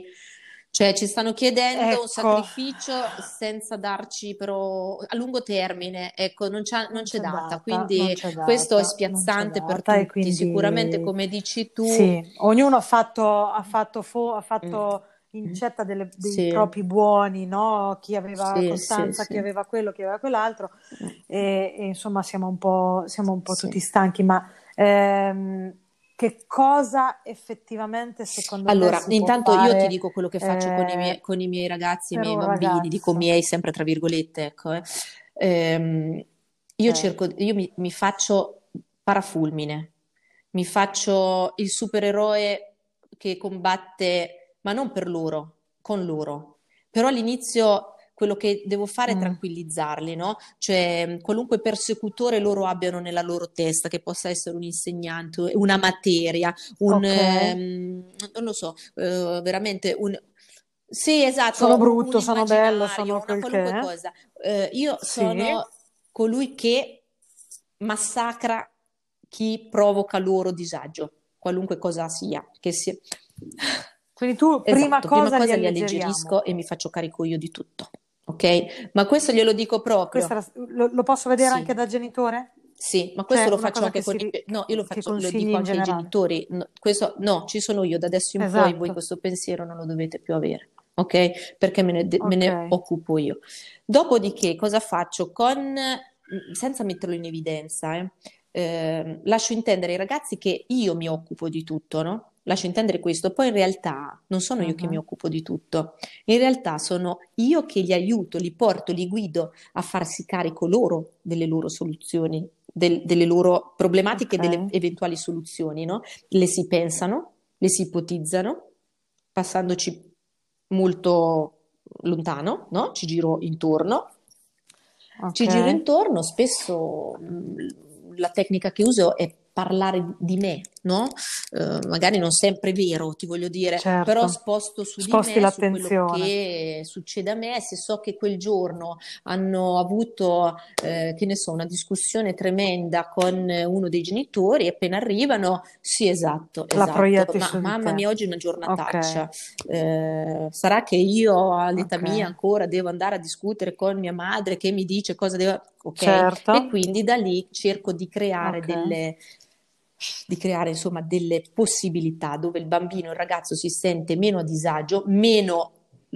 Cioè ci stanno chiedendo ecco. un sacrificio senza darci però a lungo termine, ecco, non, c'è, non, non c'è, data, data quindi c'è questo data, è spiazzante per tutti, quindi... sicuramente come dici tu. Sì, ognuno ha fatto, ha fatto, fo- ha fatto mm incetta delle, dei sì. propri buoni, no? chi aveva sì, costanza, sì, chi aveva quello, chi aveva quell'altro, mm. e, e insomma siamo un po', siamo un po tutti stanchi, ma ehm, che cosa effettivamente secondo allora, te intanto fare, io ti dico quello che faccio eh, con, i miei, con, i miei, ragazzi, i miei bambini, ragazzo. dico miei sempre tra virgolette, ecco, eh. ehm, io eh. cerco, io mi, mi faccio parafulmine, mi faccio il supereroe che combatte ma non per loro, con loro. Però all'inizio quello che devo fare è mm. tranquillizzarli, no? Cioè, qualunque persecutore loro abbiano nella loro testa, che possa essere un insegnante, una materia, un, okay. ehm, non lo so, eh, veramente un... Sì, esatto. Sono brutto, sono bello, sono quel qualunque che... cosa. Eh, io sì. sono colui che massacra chi provoca loro disagio, qualunque cosa sia, che sia... Quindi tu prima esatto, cosa, prima cosa li, alleggerisco e mi faccio carico io di tutto. Ok? Ma questo glielo dico proprio. La, lo, lo, posso vedere sì. anche da genitore? Sì, ma questo cioè, lo faccio anche con si, i No, io lo, faccio, lo dico anche ai genitori. No, questo, no, ci sono io, da adesso in esatto. poi voi questo pensiero non lo dovete più avere. Ok? Perché me ne, okay. me ne occupo io. Dopodiché, cosa faccio? Con, senza metterlo in evidenza, eh, eh, lascio intendere ai ragazzi che io mi occupo di tutto, no? Lascio intendere questo, poi in realtà non sono io uh-huh. che mi occupo di tutto, in realtà sono io che li aiuto, li porto, li guido a farsi carico loro delle loro soluzioni, del, delle loro problematiche, okay. delle eventuali soluzioni, no? Le si pensano, le si ipotizzano, passandoci molto lontano, no? Ci giro intorno. Okay. Ci giro intorno, spesso mh, la tecnica che uso è parlare di me, no? Uh, magari non sempre vero, ti voglio dire, certo. però sposto su Sposti di me, l'attenzione. che succede a me, se so che quel giorno hanno avuto, eh, che ne so, una discussione tremenda con uno dei genitori, appena arrivano, sì, esatto, La esatto. Ma, mamma mia, oggi è una giornataccia. Okay. Eh, sarà che io all'età okay. mia ancora devo andare a discutere con mia madre che mi dice cosa devo... Ok, certo. e quindi da lì cerco di creare okay. delle di creare insomma delle possibilità dove il bambino, il ragazzo si sente meno a disagio, meno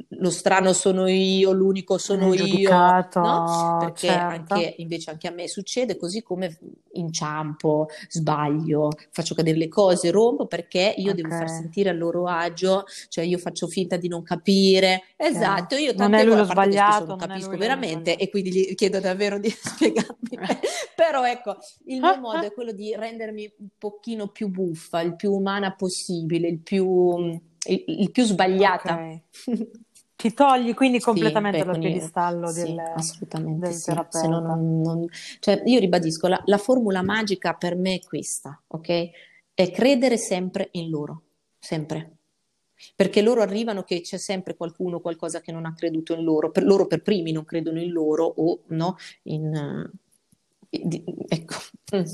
lo strano sono io, l'unico sono io, no? Perché certo. anche, invece anche a me succede, così come inciampo, sbaglio, faccio cadere le cose, rompo perché io okay. devo far sentire a loro agio, cioè io faccio finta di non capire. Esatto, io tante lui sbagliato, non capisco veramente e quindi gli chiedo davvero di spiegarmi. Però ecco, il mio modo è quello di rendermi un pochino più buffa, il più umana possibile, il più il, il più sbagliata. Okay. Ti togli quindi completamente sì, dal piedistallo sì, del, assolutamente del sì. terapeuta. Non, non, cioè, io ribadisco, la, la, formula magica per me è questa, ok? È credere sempre in loro, sempre. Perché loro arrivano che c'è sempre qualcuno, qualcosa che non ha creduto in loro, per, loro per primi non credono in loro o no, in, in, ecco. Mm.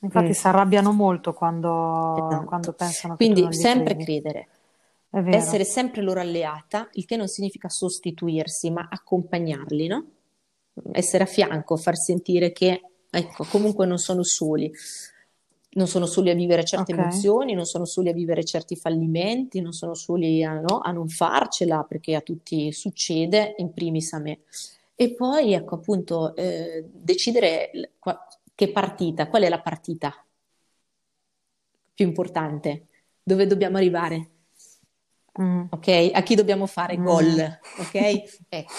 Infatti mm. si arrabbiano molto quando, esatto. quando pensano Quindi sempre credi. credere essere sempre loro alleata, il che non significa sostituirsi, ma accompagnarli, no? Essere a fianco, far sentire che, ecco, comunque non sono soli. Non sono soli a vivere certe okay. emozioni, non sono soli a vivere certi fallimenti, non sono soli a, no, a non farcela, perché a tutti succede, in primis a me. E poi, ecco, appunto, eh, decidere che partita, qual è la partita più importante, dove dobbiamo arrivare mm. ok? A chi dobbiamo fare mm. gol, ok? ecco,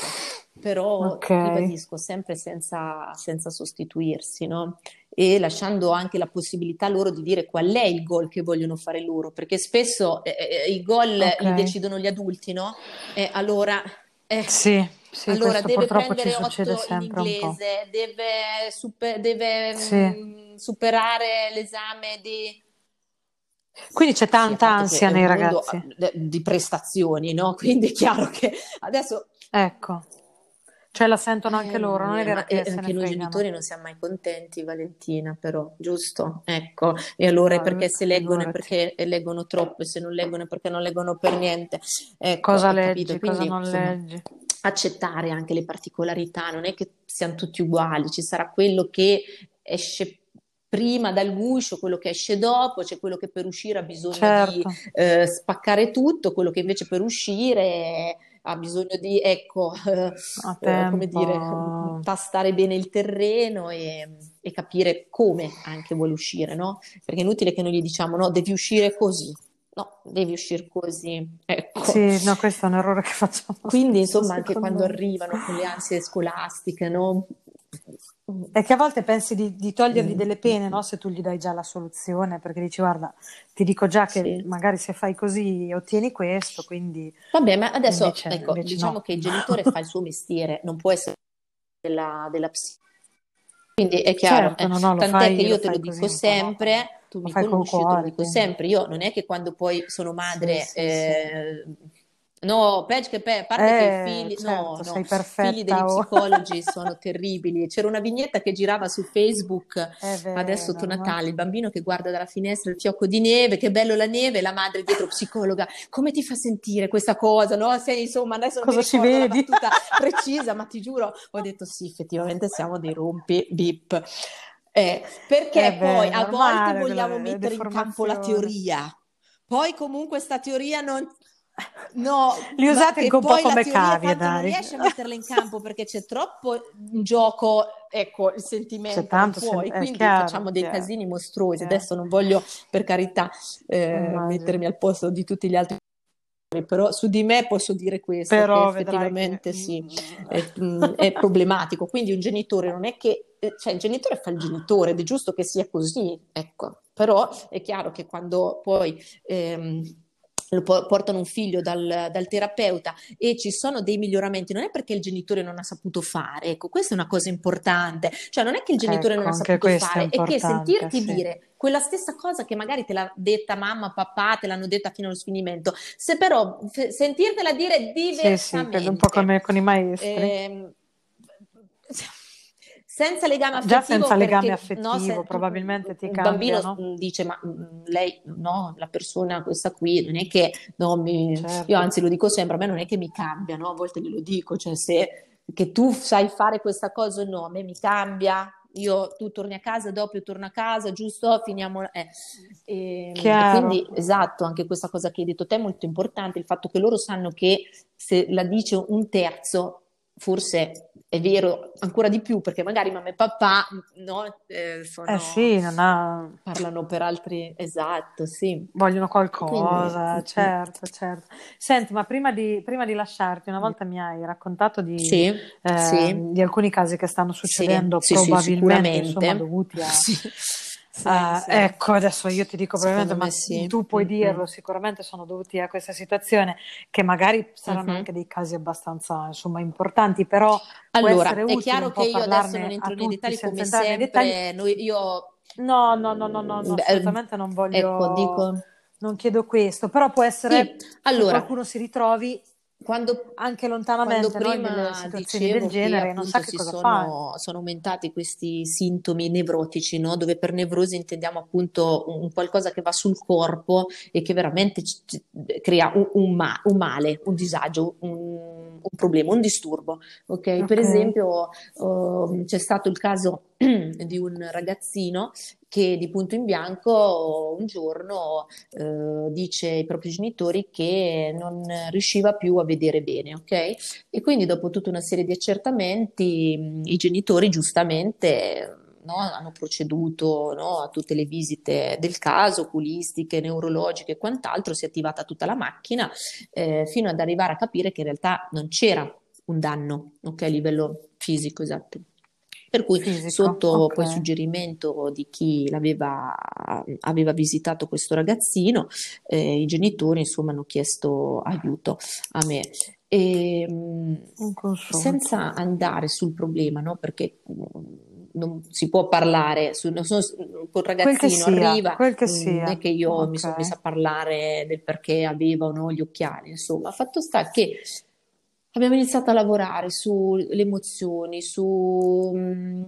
però okay. ribadisco sempre senza, senza sostituirsi, no? E lasciando anche la possibilità loro di dire qual è il gol che vogliono fare loro, perché spesso eh, eh i gol okay. li decidono gli adulti, no? E allora... Eh, sì, sì, allora deve prendere 8 in inglese, deve, super, deve sì. mh, mm, superare l'esame di quindi c'è tanta ansia nei ragazzi. Di prestazioni, no? Quindi è chiaro che adesso... Ecco. Cioè la sentono anche eh, loro, non è vero che anche noi genitori non siamo mai contenti, Valentina, però, giusto? Ecco, e allora è perché se leggono è perché leggono troppo, e se non leggono è perché non leggono per niente. Ecco, cosa leggi, Quindi, cosa non insomma, leggi? Accettare anche le particolarità, non è che siamo tutti uguali, ci sarà quello che esce prima dal guscio, quello che esce dopo, c'è quello che per uscire ha bisogno certo. di eh, spaccare tutto, quello che invece per uscire ha bisogno di, ecco, eh, come dire, tastare bene il terreno e, e, capire come anche vuole uscire, no? Perché è inutile che noi gli diciamo, no, devi uscire così. No, devi uscire così. Ecco. Sì, no, questo è un errore che facciamo. Quindi, insomma, anche quando me. arrivano con le ansie scolastiche, no? È che a volte pensi di, di togliergli mm. delle pene, no? Se tu gli dai già la soluzione, perché dici, guarda, ti dico già che sì. magari se fai così ottieni questo, quindi... Vabbè, ma adesso, invece, ecco, invece diciamo no. che il genitore fa il suo mestiere, non può essere della, della psicologia. Quindi è chiaro, certo, eh, no, no, tant'è fai, che io te lo dico sempre, tu mi conosci, cuore, te lo dico quindi. sempre, io non è che quando poi sono madre... Sì, sì, eh, No, peggio che pe- a parte eh, che i eh, figli, certo, no, no, perfetta, figli degli oh. psicologi sono terribili. C'era una vignetta che girava su Facebook vero, adesso sotto Natale, il bambino che guarda dalla finestra il fiocco di neve, che bello la neve, la madre dietro psicologa, come ti fa sentire questa cosa? No? Se, insomma, adesso cosa ci vedi? Precisa, ma ti giuro, ho detto sì, effettivamente siamo dei rompi bip. Eh, perché eh poi a volte vogliamo mettere in campo la teoria. Poi comunque sta teoria non, No, li usate un po' come cavie, dai. Non riesci a metterla in campo perché c'è troppo in gioco, ecco, il sentimento, c'è tanto puoi, sen- quindi chiaro, facciamo dei chiaro. casini mostruosi. Chiaro. Adesso non voglio, per carità, eh, mettermi al posto di tutti gli altri però su di me posso dire questo, però effettivamente che... sì, è, mm, è, problematico. Quindi un genitore non è che, eh, cioè il genitore fa il genitore ed è giusto che sia così, ecco. Però è chiaro che quando poi ehm, portano un figlio dal, dal, terapeuta e ci sono dei miglioramenti, non è perché il genitore non ha saputo fare, ecco, questa è una cosa importante, cioè non è che il genitore ecco, non ha saputo fare, è, è, che sentirti sì. dire quella stessa cosa che magari te l'ha detta mamma, papà, te l'hanno detta fino allo sfinimento, se però f- sentirtela dire diversamente. Sì, sì, un po' come con i maestri. Eh, senza legame affettivo. Già senza legame affettivo, no, se, probabilmente ti cambia. Il bambino no? dice: Ma mm, lei, no, la persona, questa qui, non è che. No, mi, certo. Io anzi lo dico sempre: a me non è che mi cambia, no? A volte glielo dico, cioè se che tu sai fare questa cosa o no, a me mi cambia, io, tu torni a casa, dopo io torno a casa, giusto? Finiamo. Eh. E, e, quindi, esatto, anche questa cosa che hai detto te è molto importante, il fatto che loro sanno che se la dice un terzo, forse è vero ancora di più perché magari mamma e papà no, eh, sono, eh sì, ha... parlano per altri, esatto, sì. Vogliono qualcosa, Quindi, certo, certo. Senti, ma prima di, prima di, lasciarti, una volta mi hai raccontato di, sì, eh, sì. di alcuni casi che stanno succedendo sì, probabilmente insomma, dovuti a... Sì, uh, sì. Ecco, adesso io ti dico probabilmente, ma sì. tu puoi mm-hmm. dirlo, sicuramente sono dovuti a questa situazione, che magari saranno mm-hmm. anche dei casi abbastanza insomma, importanti, però allora, è chiaro che io adesso non entro nei dettagli come sempre, dettagli. Noi, io... No, no, no, no, no, no assolutamente non voglio... Ecco, dico... Non chiedo questo, però può essere allora, che qualcuno si ritrovi quando, anche lontanamente quando prima no, situazioni del genere, non sa che cosa sono. Sono aumentati questi sintomi nevrotici, no? dove per nevrosi intendiamo appunto un, qualcosa che va sul corpo e che veramente c- c- crea un, un, ma- un, male, un disagio, un, problema, un disturbo. Okay? Okay. Per esempio, uh, c'è stato il caso di un ragazzino che di punto in bianco un giorno eh, dice ai propri genitori che non riusciva più a vedere bene, ok? E quindi dopo tutta una serie di accertamenti i genitori giustamente No, hanno proceduto no, a tutte le visite del caso, oculistiche, neurologiche e quant'altro, si è attivata tutta la macchina eh, fino ad arrivare a capire che in realtà non c'era un danno okay, a livello fisico, esatto. Per cui Fisico, sotto okay. poi suggerimento di chi l'aveva aveva visitato questo ragazzino, eh, i genitori insomma hanno chiesto aiuto a me. E, ehm, senza andare sul problema, no? perché non si può parlare su, non so, col ragazzino sia, arriva quel che sia. non è che io okay. mi sono messa a parlare del perché aveva o no gli occhiali insomma fatto sta che abbiamo iniziato a lavorare sulle emozioni, su mm,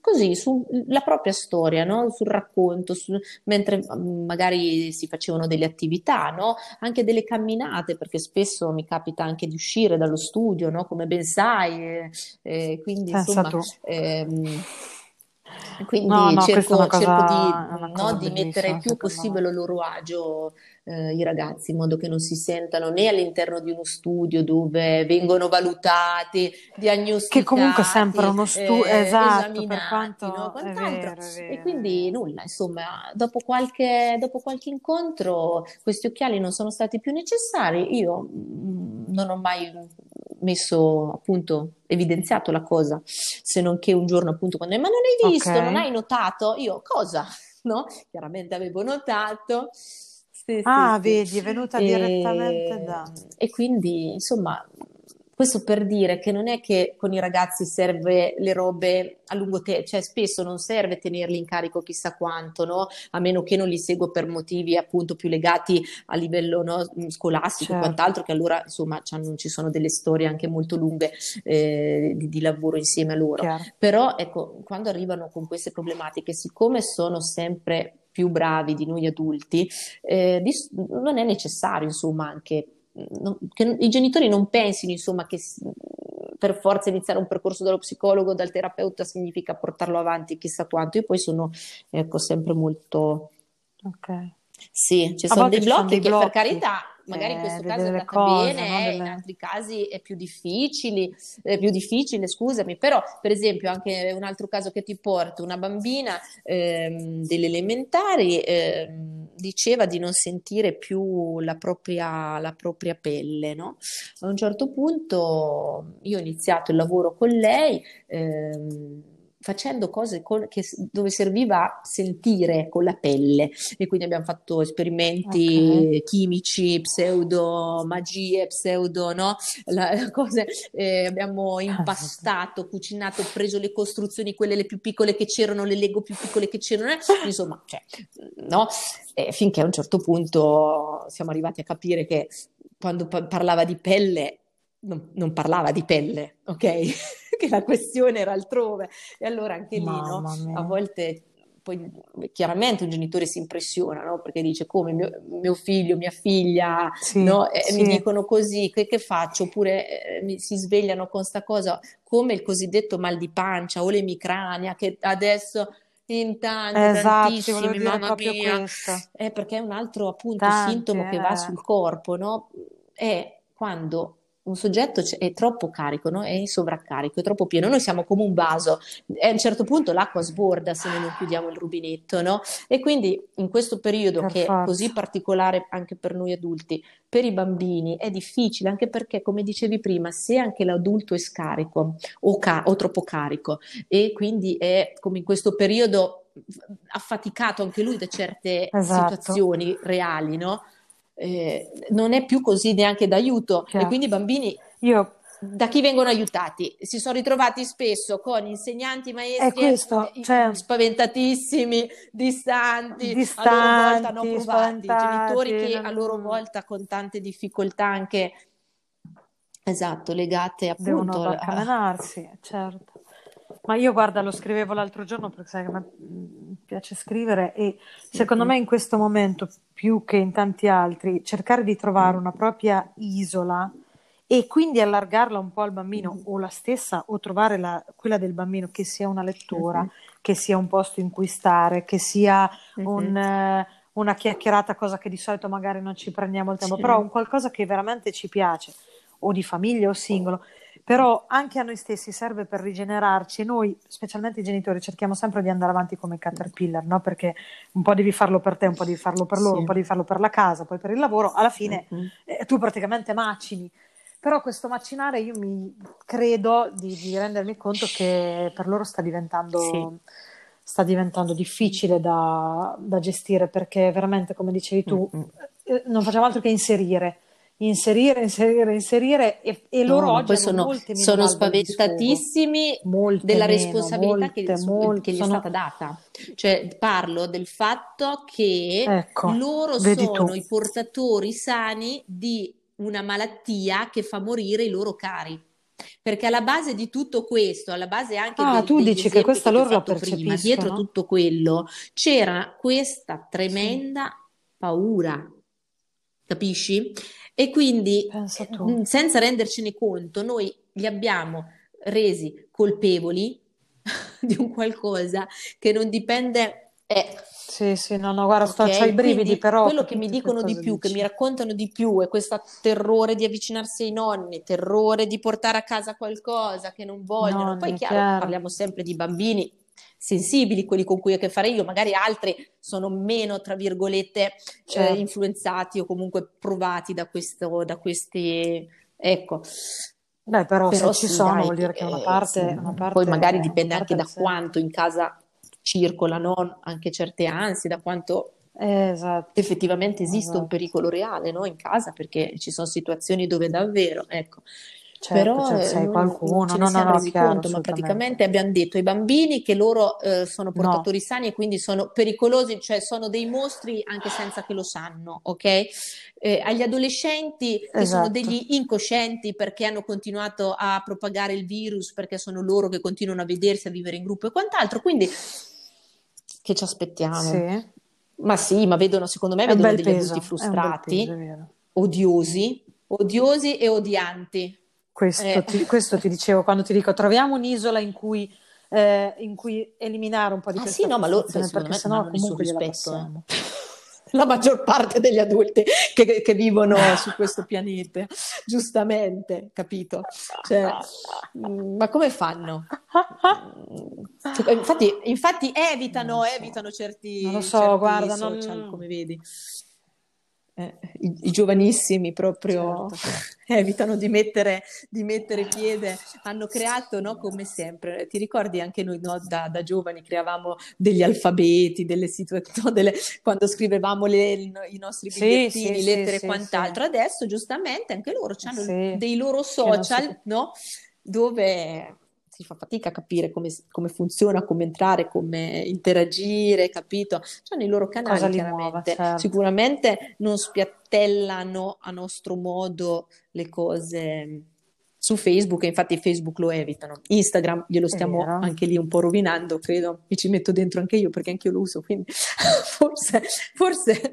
così, sulla propria storia, no? sul racconto, su, mentre mm, magari si facevano delle attività, no? anche delle camminate, perché spesso mi capita anche di uscire dallo studio, no? come ben sai, e, e quindi Pensa insomma... Quindi no, no, cerco, cosa, cerco, di, no, di mettere il più possibile a loro agio eh, i ragazzi, in modo che non si sentano né all'interno di uno studio dove vengono valutati, diagnosticati, che comunque sempre uno studio eh, esatto, per quanto no? vero, e quindi nulla, insomma, dopo qualche, dopo qualche incontro questi occhiali non sono stati più necessari, io mm, non ho mai messo appunto evidenziato la cosa se non che un giorno appunto quando ma non hai visto okay. non hai notato? Io cosa? No? Chiaramente avevo notato. Sì, ah, sì, vedi, è venuta e, direttamente da... E quindi, insomma, questo per dire che non è che con i ragazzi serve le robe a lungo tempo, cioè spesso non serve tenerli in carico chissà quanto, no? A meno che non li seguo per motivi appunto più legati a livello no, scolastico certo. quant'altro, che allora insomma ci sono delle storie anche molto lunghe eh, di, di, lavoro insieme a loro. Chiaro. Però ecco, quando arrivano con queste problematiche, siccome sono sempre più bravi di noi adulti, eh, di, non è necessario, insomma, anche non, che i genitori non pensino, insomma, che per forza iniziare un percorso dallo psicologo, dal terapeuta significa portarlo avanti chissà quanto. Io poi sono, ecco, sempre molto... Ok. Sì, ci sono dei blocchi, che per carità magari in questo caso è andata cose, bene, no? delle... in altri casi è più difficile, è più difficile, scusami, però per esempio anche un altro caso che ti porto, una bambina ehm, delle elementari ehm, diceva di non sentire più la propria, la propria pelle, no? A un certo punto io ho iniziato il lavoro con lei, ehm, facendo cose con, che, dove serviva sentire con la pelle e quindi abbiamo fatto esperimenti okay. chimici, pseudo magie, pseudo no? La, cose, eh, abbiamo ah, impastato, cucinato, preso le costruzioni, quelle le più piccole che c'erano, le Lego più piccole che c'erano, eh? insomma, cioè, no? E finché a un certo punto siamo arrivati a capire che quando pa- parlava di pelle non, non parlava di pelle, ok? Che la questione era altrove. E allora anche lì, no, a volte poi chiaramente un genitore si impressiona, no? Perché dice come mio, mio figlio, mia figlia, sì, no? Sì. mi dicono così, che, che faccio? Oppure eh, mi, si svegliano con sta cosa, come il cosiddetto mal di pancia o l'emicrania, che adesso in tanti, esatto, tantissimi, mamma mia, questo. è perché è un altro appunto Tanti, sintomo che va eh. sul corpo, no? È quando un soggetto è troppo carico, no? è in sovraccarico, è troppo pieno. Noi siamo come un vaso e a un certo punto l'acqua sborda se noi non chiudiamo il rubinetto, no? E quindi in questo periodo per che è così particolare anche per noi adulti, per i bambini è difficile anche perché, come dicevi prima, se anche l'adulto è scarico o, ca- o troppo carico e quindi è come in questo periodo affaticato anche lui da certe esatto. situazioni reali, no? Eh, non è più così neanche d'aiuto Chiaro. e quindi i bambini Io... da chi vengono aiutati? Si sono ritrovati spesso con insegnanti, maestri questo, cioè... spaventatissimi, distanti, distanti, a loro volta non provati, genitori che a loro volta con tante difficoltà anche esatto, legate appunto devono a... certo. Ma io guarda, lo scrivevo l'altro giorno perché sai che mi piace scrivere e secondo me in questo momento, più che in tanti altri, cercare di trovare una propria isola e quindi allargarla un po' al bambino o la stessa o trovare la, quella del bambino che sia una lettura, che sia un posto in cui stare, che sia un, uh, una chiacchierata, cosa che di solito magari non ci prendiamo il tempo, sì. però un qualcosa che veramente ci piace, o di famiglia o singolo però anche a noi stessi serve per rigenerarci. Noi, specialmente i genitori, cerchiamo sempre di andare avanti come caterpillar, no? perché un po' devi farlo per te, un po' devi farlo per loro, sì. un po' devi farlo per la casa, poi per il lavoro. Alla fine mm-hmm. eh, tu praticamente macini. Però questo macinare io mi credo di, di rendermi conto che per loro sta diventando, sì. sta diventando difficile da, da, gestire perché veramente, come dicevi tu, mm-hmm. non facciamo altro che inserire inserire, inserire, inserire e, e loro no, oggi sono, sono spaventatissimi molte della meno, responsabilità molte, che, molte, che, gli sono... è stata data. Cioè parlo del fatto che ecco, loro sono tu. i portatori sani di una malattia che fa morire i loro cari. Perché alla base di tutto questo, alla base anche ah, del, tu dici che questa loro la prima, dietro tutto quello c'era questa tremenda sì. paura, capisci? E quindi, mm, senza rendercene conto, noi li abbiamo resi colpevoli di un qualcosa che non dipende. Eh, sì, sì, no, no, guarda, sto, okay? i brividi, Quindi, però. Quello che mi dicono di più, dici? che mi raccontano di più, è questo terrore di avvicinarsi ai nonni, terrore di portare a casa qualcosa che non vogliono. Nonni, Poi, chiaro, chiaro, parliamo sempre di bambini sensibili, quelli con cui ho a che fare io, magari altri sono meno, tra virgolette, eh, certo. eh, influenzati o comunque provati da, questo, da questi, ecco. Beh, però, però se ci sono dai, vuol dire che una eh, parte, eh, una parte Poi magari dipende anche da quanto in casa circolano anche certe ansie, da quanto esatto. effettivamente esiste esatto. un pericolo reale no? in casa, perché ci sono situazioni dove davvero, ecco, Certo, Però cioè, sei qualcuno, non, non, non no, resi chiaro, conto, ma praticamente abbiamo detto ai bambini che loro eh, sono portatori no. sani e quindi sono pericolosi, cioè sono dei mostri anche senza che lo sanno, ok? Eh, agli adolescenti che esatto. sono degli incoscienti perché hanno continuato a propagare il virus, perché sono loro che continuano a vedersi, a vivere in gruppo e quant'altro, quindi che ci aspettiamo? Sì. Ma sì, ma vedono, secondo me, vedono degli peso. adulti frustrati, peso, odiosi, odiosi e odianti questo, eh. ti, questo, ti, dicevo quando ti dico troviamo un'isola in cui, eh, in cui eliminare un po' di ah, sì, no, ma lo, perché sennò comunque gliela passiamo. Eh. La maggior parte degli adulti che, che vivono su questo pianeta, giustamente, capito? Cioè, mm, ma come fanno? Cioè, infatti, infatti evitano, evitano certi, non lo so, certi guarda, social, non... come vedi eh, i, i, giovanissimi proprio certo. evitano di mettere, di mettere, piede, hanno creato, no, come sempre, ti ricordi anche noi no, da, da, giovani creavamo degli alfabeti, delle situazioni, delle, quando scrivevamo le, i nostri bigliettini, sì, lettere e quant'altro, adesso giustamente anche loro hanno dei loro social, si... no? dove si fa fatica a capire come, come, funziona, come entrare, come interagire, capito? Cioè nei loro canali chiaramente. Muova, certo. Sicuramente non spiattellano a nostro modo le cose su Facebook e infatti Facebook lo evitano. Instagram glielo stiamo anche lì un po' rovinando, credo, mi ci metto dentro anche io perché anche io lo uso, quindi forse, forse...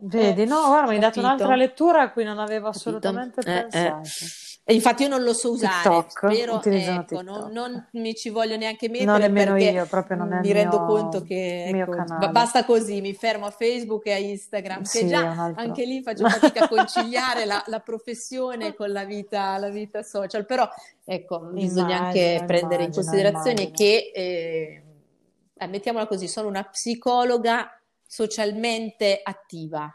Vedi, no, guarda, mi hai dato un'altra lettura a cui non avevo assolutamente eh, eh. pensato. Eh. E infatti io non lo so usare, TikTok, spero, ecco, non, non, mi ci voglio neanche mettere non nemmeno io, proprio non è mi rendo conto che ecco, basta così, mi fermo a Facebook e a Instagram, sì, che già anche lì faccio fatica a conciliare la, la, professione con la vita, la vita social, però ecco, bisogna immagino, anche prendere in considerazione immagino. che, eh, eh, mettiamola così, sono una psicologa socialmente attiva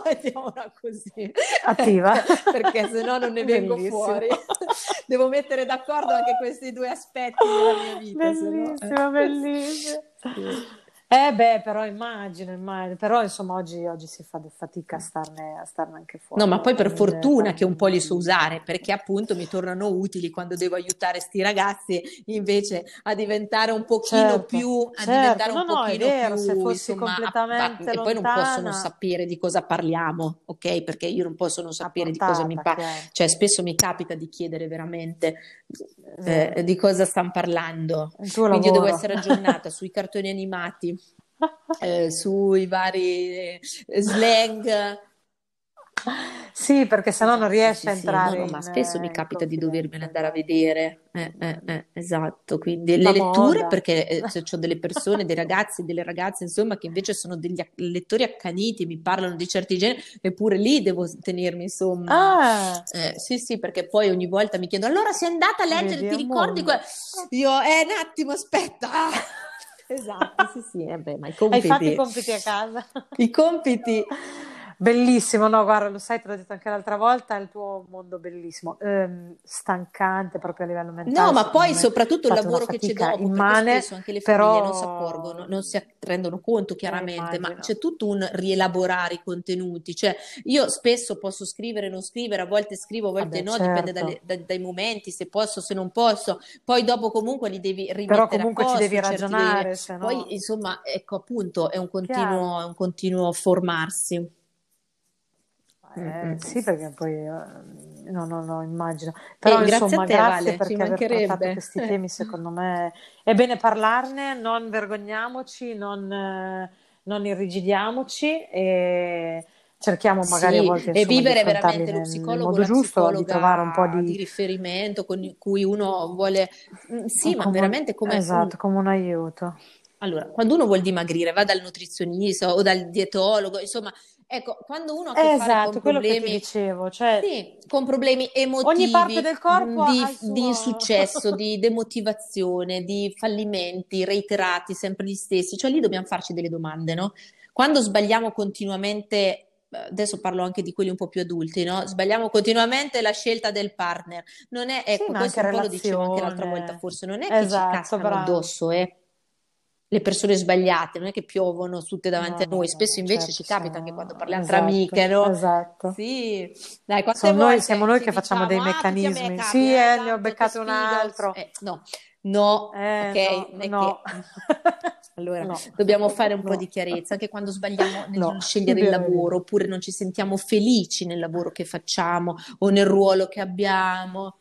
mettiamola così. Attiva. Perché se no non ne vengo Bellissimo. fuori. Devo mettere d'accordo anche questi due aspetti della mia vita. Bellissimo, no... bellissimo. Sì. Eh beh, però immagino, immagino. però insomma oggi, oggi, si fa fatica a starne, a starne, anche fuori. No, ma poi per fortuna che un po' li so usare, perché appunto mi tornano utili quando devo aiutare sti ragazzi invece a diventare un pochino certo, più, a certo. diventare un no, pochino no, vero, più, se fossi insomma, completamente a, a, e poi non possono sapere di cosa parliamo, ok? Perché io non posso non sapere di cosa mi parla, cioè spesso mi capita di chiedere veramente eh, di cosa stanno parlando, quindi io devo essere aggiornata sui cartoni animati eh, sui vari eh, slang. Sì, perché sennò non riesce sì, a entrare. Sì, no, no, ma spesso mi capita di dovermene andare a vedere. Eh, eh, eh, esatto, quindi le letture, moda. perché eh, ho delle persone, dei ragazzi, delle ragazze, insomma, che invece sono degli lettori accaniti, mi parlano di certi generi, eppure lì devo tenermi, insomma. Ah. Eh, sì, sì, perché poi ogni volta mi chiedo, allora sei andata a leggere, Vedi, ti ricordi? Que-? Io, eh, un attimo, aspetta. Esatto, sì, sì, eh beh, ma i compiti... Hai fatto i compiti a casa? I compiti... Bellissimo, no, guarda, lo sai, te l'ho detto anche l'altra volta, è il tuo mondo bellissimo, ehm, stancante proprio a livello mentale. No, ma poi soprattutto il lavoro che c'è dopo, immane, spesso anche le famiglie però... non si accorgono, non si rendono conto chiaramente, eh, ma c'è tutto un rielaborare i contenuti, cioè io spesso posso scrivere, non scrivere, a volte scrivo, a volte Vabbè, no, certo. dipende dalle, dai, dai, momenti, se posso, se non posso, poi dopo comunque li devi rimettere Però comunque posto, ci devi ragionare, certi... no... Poi insomma, ecco appunto, è un continuo, è un continuo formarsi. Eh, sì, perché poi eh, no, no, no, immagino. Però eh, insomma, grazie, te, grazie vale, perché aver trattato questi temi, secondo me è bene parlarne, non vergogniamoci, non, eh, non irrigidiamoci e cerchiamo magari sì, a volte insomma, e vivere veramente lo psicologo modo giusto di trovare un po' di... di... riferimento con cui uno vuole mm, sì ma veramente come esatto, un... come un aiuto allora, quando uno vuole dimagrire, va dal nutrizionista o dal dietologo, insomma, Ecco, quando uno ha a che esatto, con problemi, dicevo, cioè, sì, con problemi emotivi, ogni parte del corpo di, suo... di insuccesso, di demotivazione, di fallimenti reiterati, sempre gli stessi, cioè lì dobbiamo farci delle domande, no? Quando sbagliamo continuamente adesso parlo anche di quelli un po' più adulti, no? Sbagliamo continuamente la scelta del partner. Non è, ecco, sì, questo un po' lo dicevo anche l'altra volta, forse non è che esatto, ci cascano bravo. addosso, eh le persone sbagliate, non è che piovono tutte davanti no, a noi, spesso invece certo, ci capita anche quando parliamo esatto, tra amiche, no? Esatto. Sì, dai, noi, siamo noi che facciamo dei diciamo, ah, meccanismi. Ah, sì, eh, ne ho beccato un altro. Eh, no, no, eh, ok, no. no. Allora, no, dobbiamo fare un po' di chiarezza anche quando sbagliamo nel no, scegliere il lavoro oppure non ci sentiamo felici nel lavoro che facciamo o nel ruolo che abbiamo.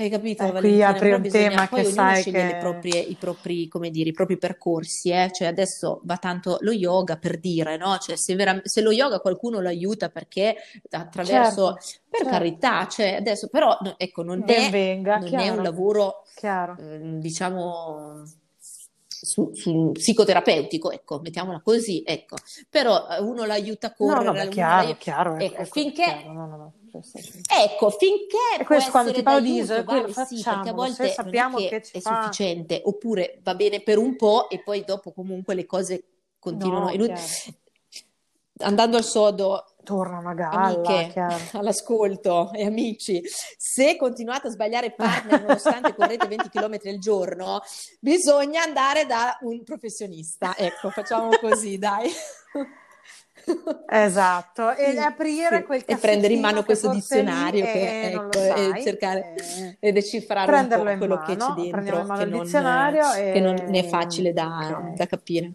Hai capito? Eh, qui apri un tema che sai che... proprie, i, propri, come dire, i propri percorsi, eh? cioè adesso va tanto lo yoga per dire, no? Cioè se, vera... se lo yoga qualcuno lo aiuta perché attraverso, certo, per certo. carità, cioè adesso però ecco non, è, venga, non è, un lavoro, eh, diciamo su, su, psicoterapeutico, ecco, mettiamola così, ecco. Però eh, uno l'aiuta a correre. No, no, chiaro, chiaro, ecco, ecco, finché... Chiaro, no, no, ecco, finché e questo quando ti parlo di ISO, vale, facciamo, sì, perché a volte sappiamo che, che è fa... sufficiente, oppure va bene per un po' e poi dopo comunque le cose continuano. No, Andando al sodo, torna a galla, amiche all'ascolto e amici, se continuate a sbagliare partner nonostante correte 20 km al giorno, bisogna andare da un professionista. Ecco, facciamo così, dai. Esatto, e aprire quel e prendere in mano questo dizionario che, ecco, sai, e cercare eh, e decifrare un po' quello mano, che c'è dentro, che non, che non, è facile da, okay. da capire.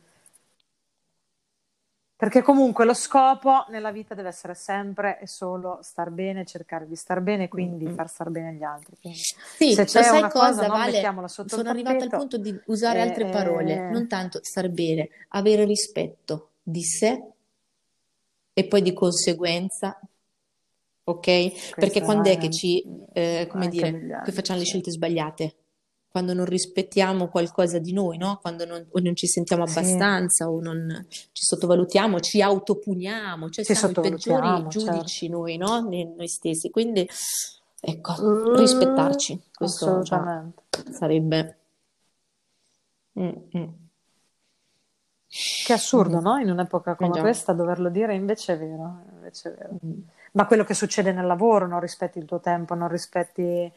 Perché comunque lo scopo nella vita deve essere sempre e solo star bene, cercare di star bene, quindi far star bene gli altri. Quindi Sì, se c'è sai una cosa, cosa, Vale? sotto Sono arrivata al punto di usare altre Eh, parole, eh, non tanto stare bene, avere rispetto di sé e poi di conseguenza, ok? Perché questo quando è che ci, eh, come dire, anni, facciamo le sì. scelte sbagliate? Quando non rispettiamo qualcosa di noi, no? Quando non, non ci sentiamo Sì, abbastanza o non ci sottovalutiamo, ci autopuniamo, cioè ci siamo i peggiori certo. giudici noi, no? Noi stessi. Quindi, ecco, Mm, rispettarci, questo assolutamente. sarebbe... Mm, mm. Che assurdo, Mhm. no? In un'epoca Eh come già. questa doverlo dire, invece è vero, invece è vero. Mm. Ma quello che succede nel lavoro, non rispetti il tuo tempo, non rispetti...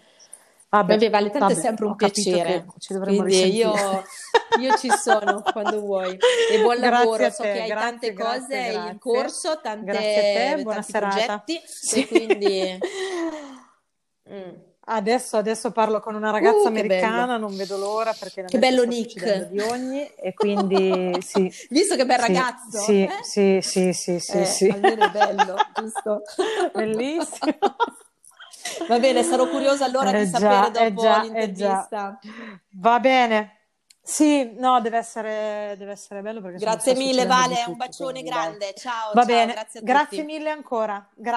Vabbè, Vabbè, Vale, tanto è vabbè, sempre un piacere. ci dovremmo Quindi io, io ci sono quando vuoi. E buon Grazie lavoro, so te, che hai grazie, tante grazie, cose in grazie. corso, tante, Grazie a te, buona tanti serata. progetti Sì. e quindi... Mm. Adesso, adesso parlo con una ragazza Uh, americana, non vedo l'ora perché Che bello Nick. di ogni e quindi sì, Visto che bel sì, ragazzo, sì, eh? sì, sì, sì, sì, Eh, sì. almeno è bello, giusto? Bellissimo. Va bene, sarò curiosa allora di Eh sapere già, eh dopo già, eh l'intervista. Va bene. Sì, no, deve essere, deve essere bello perché Grazie mille Vale, di un bacione grande. Ciao, Va ciao, bene, grazie a grazie tutti. mille ancora. Grazie.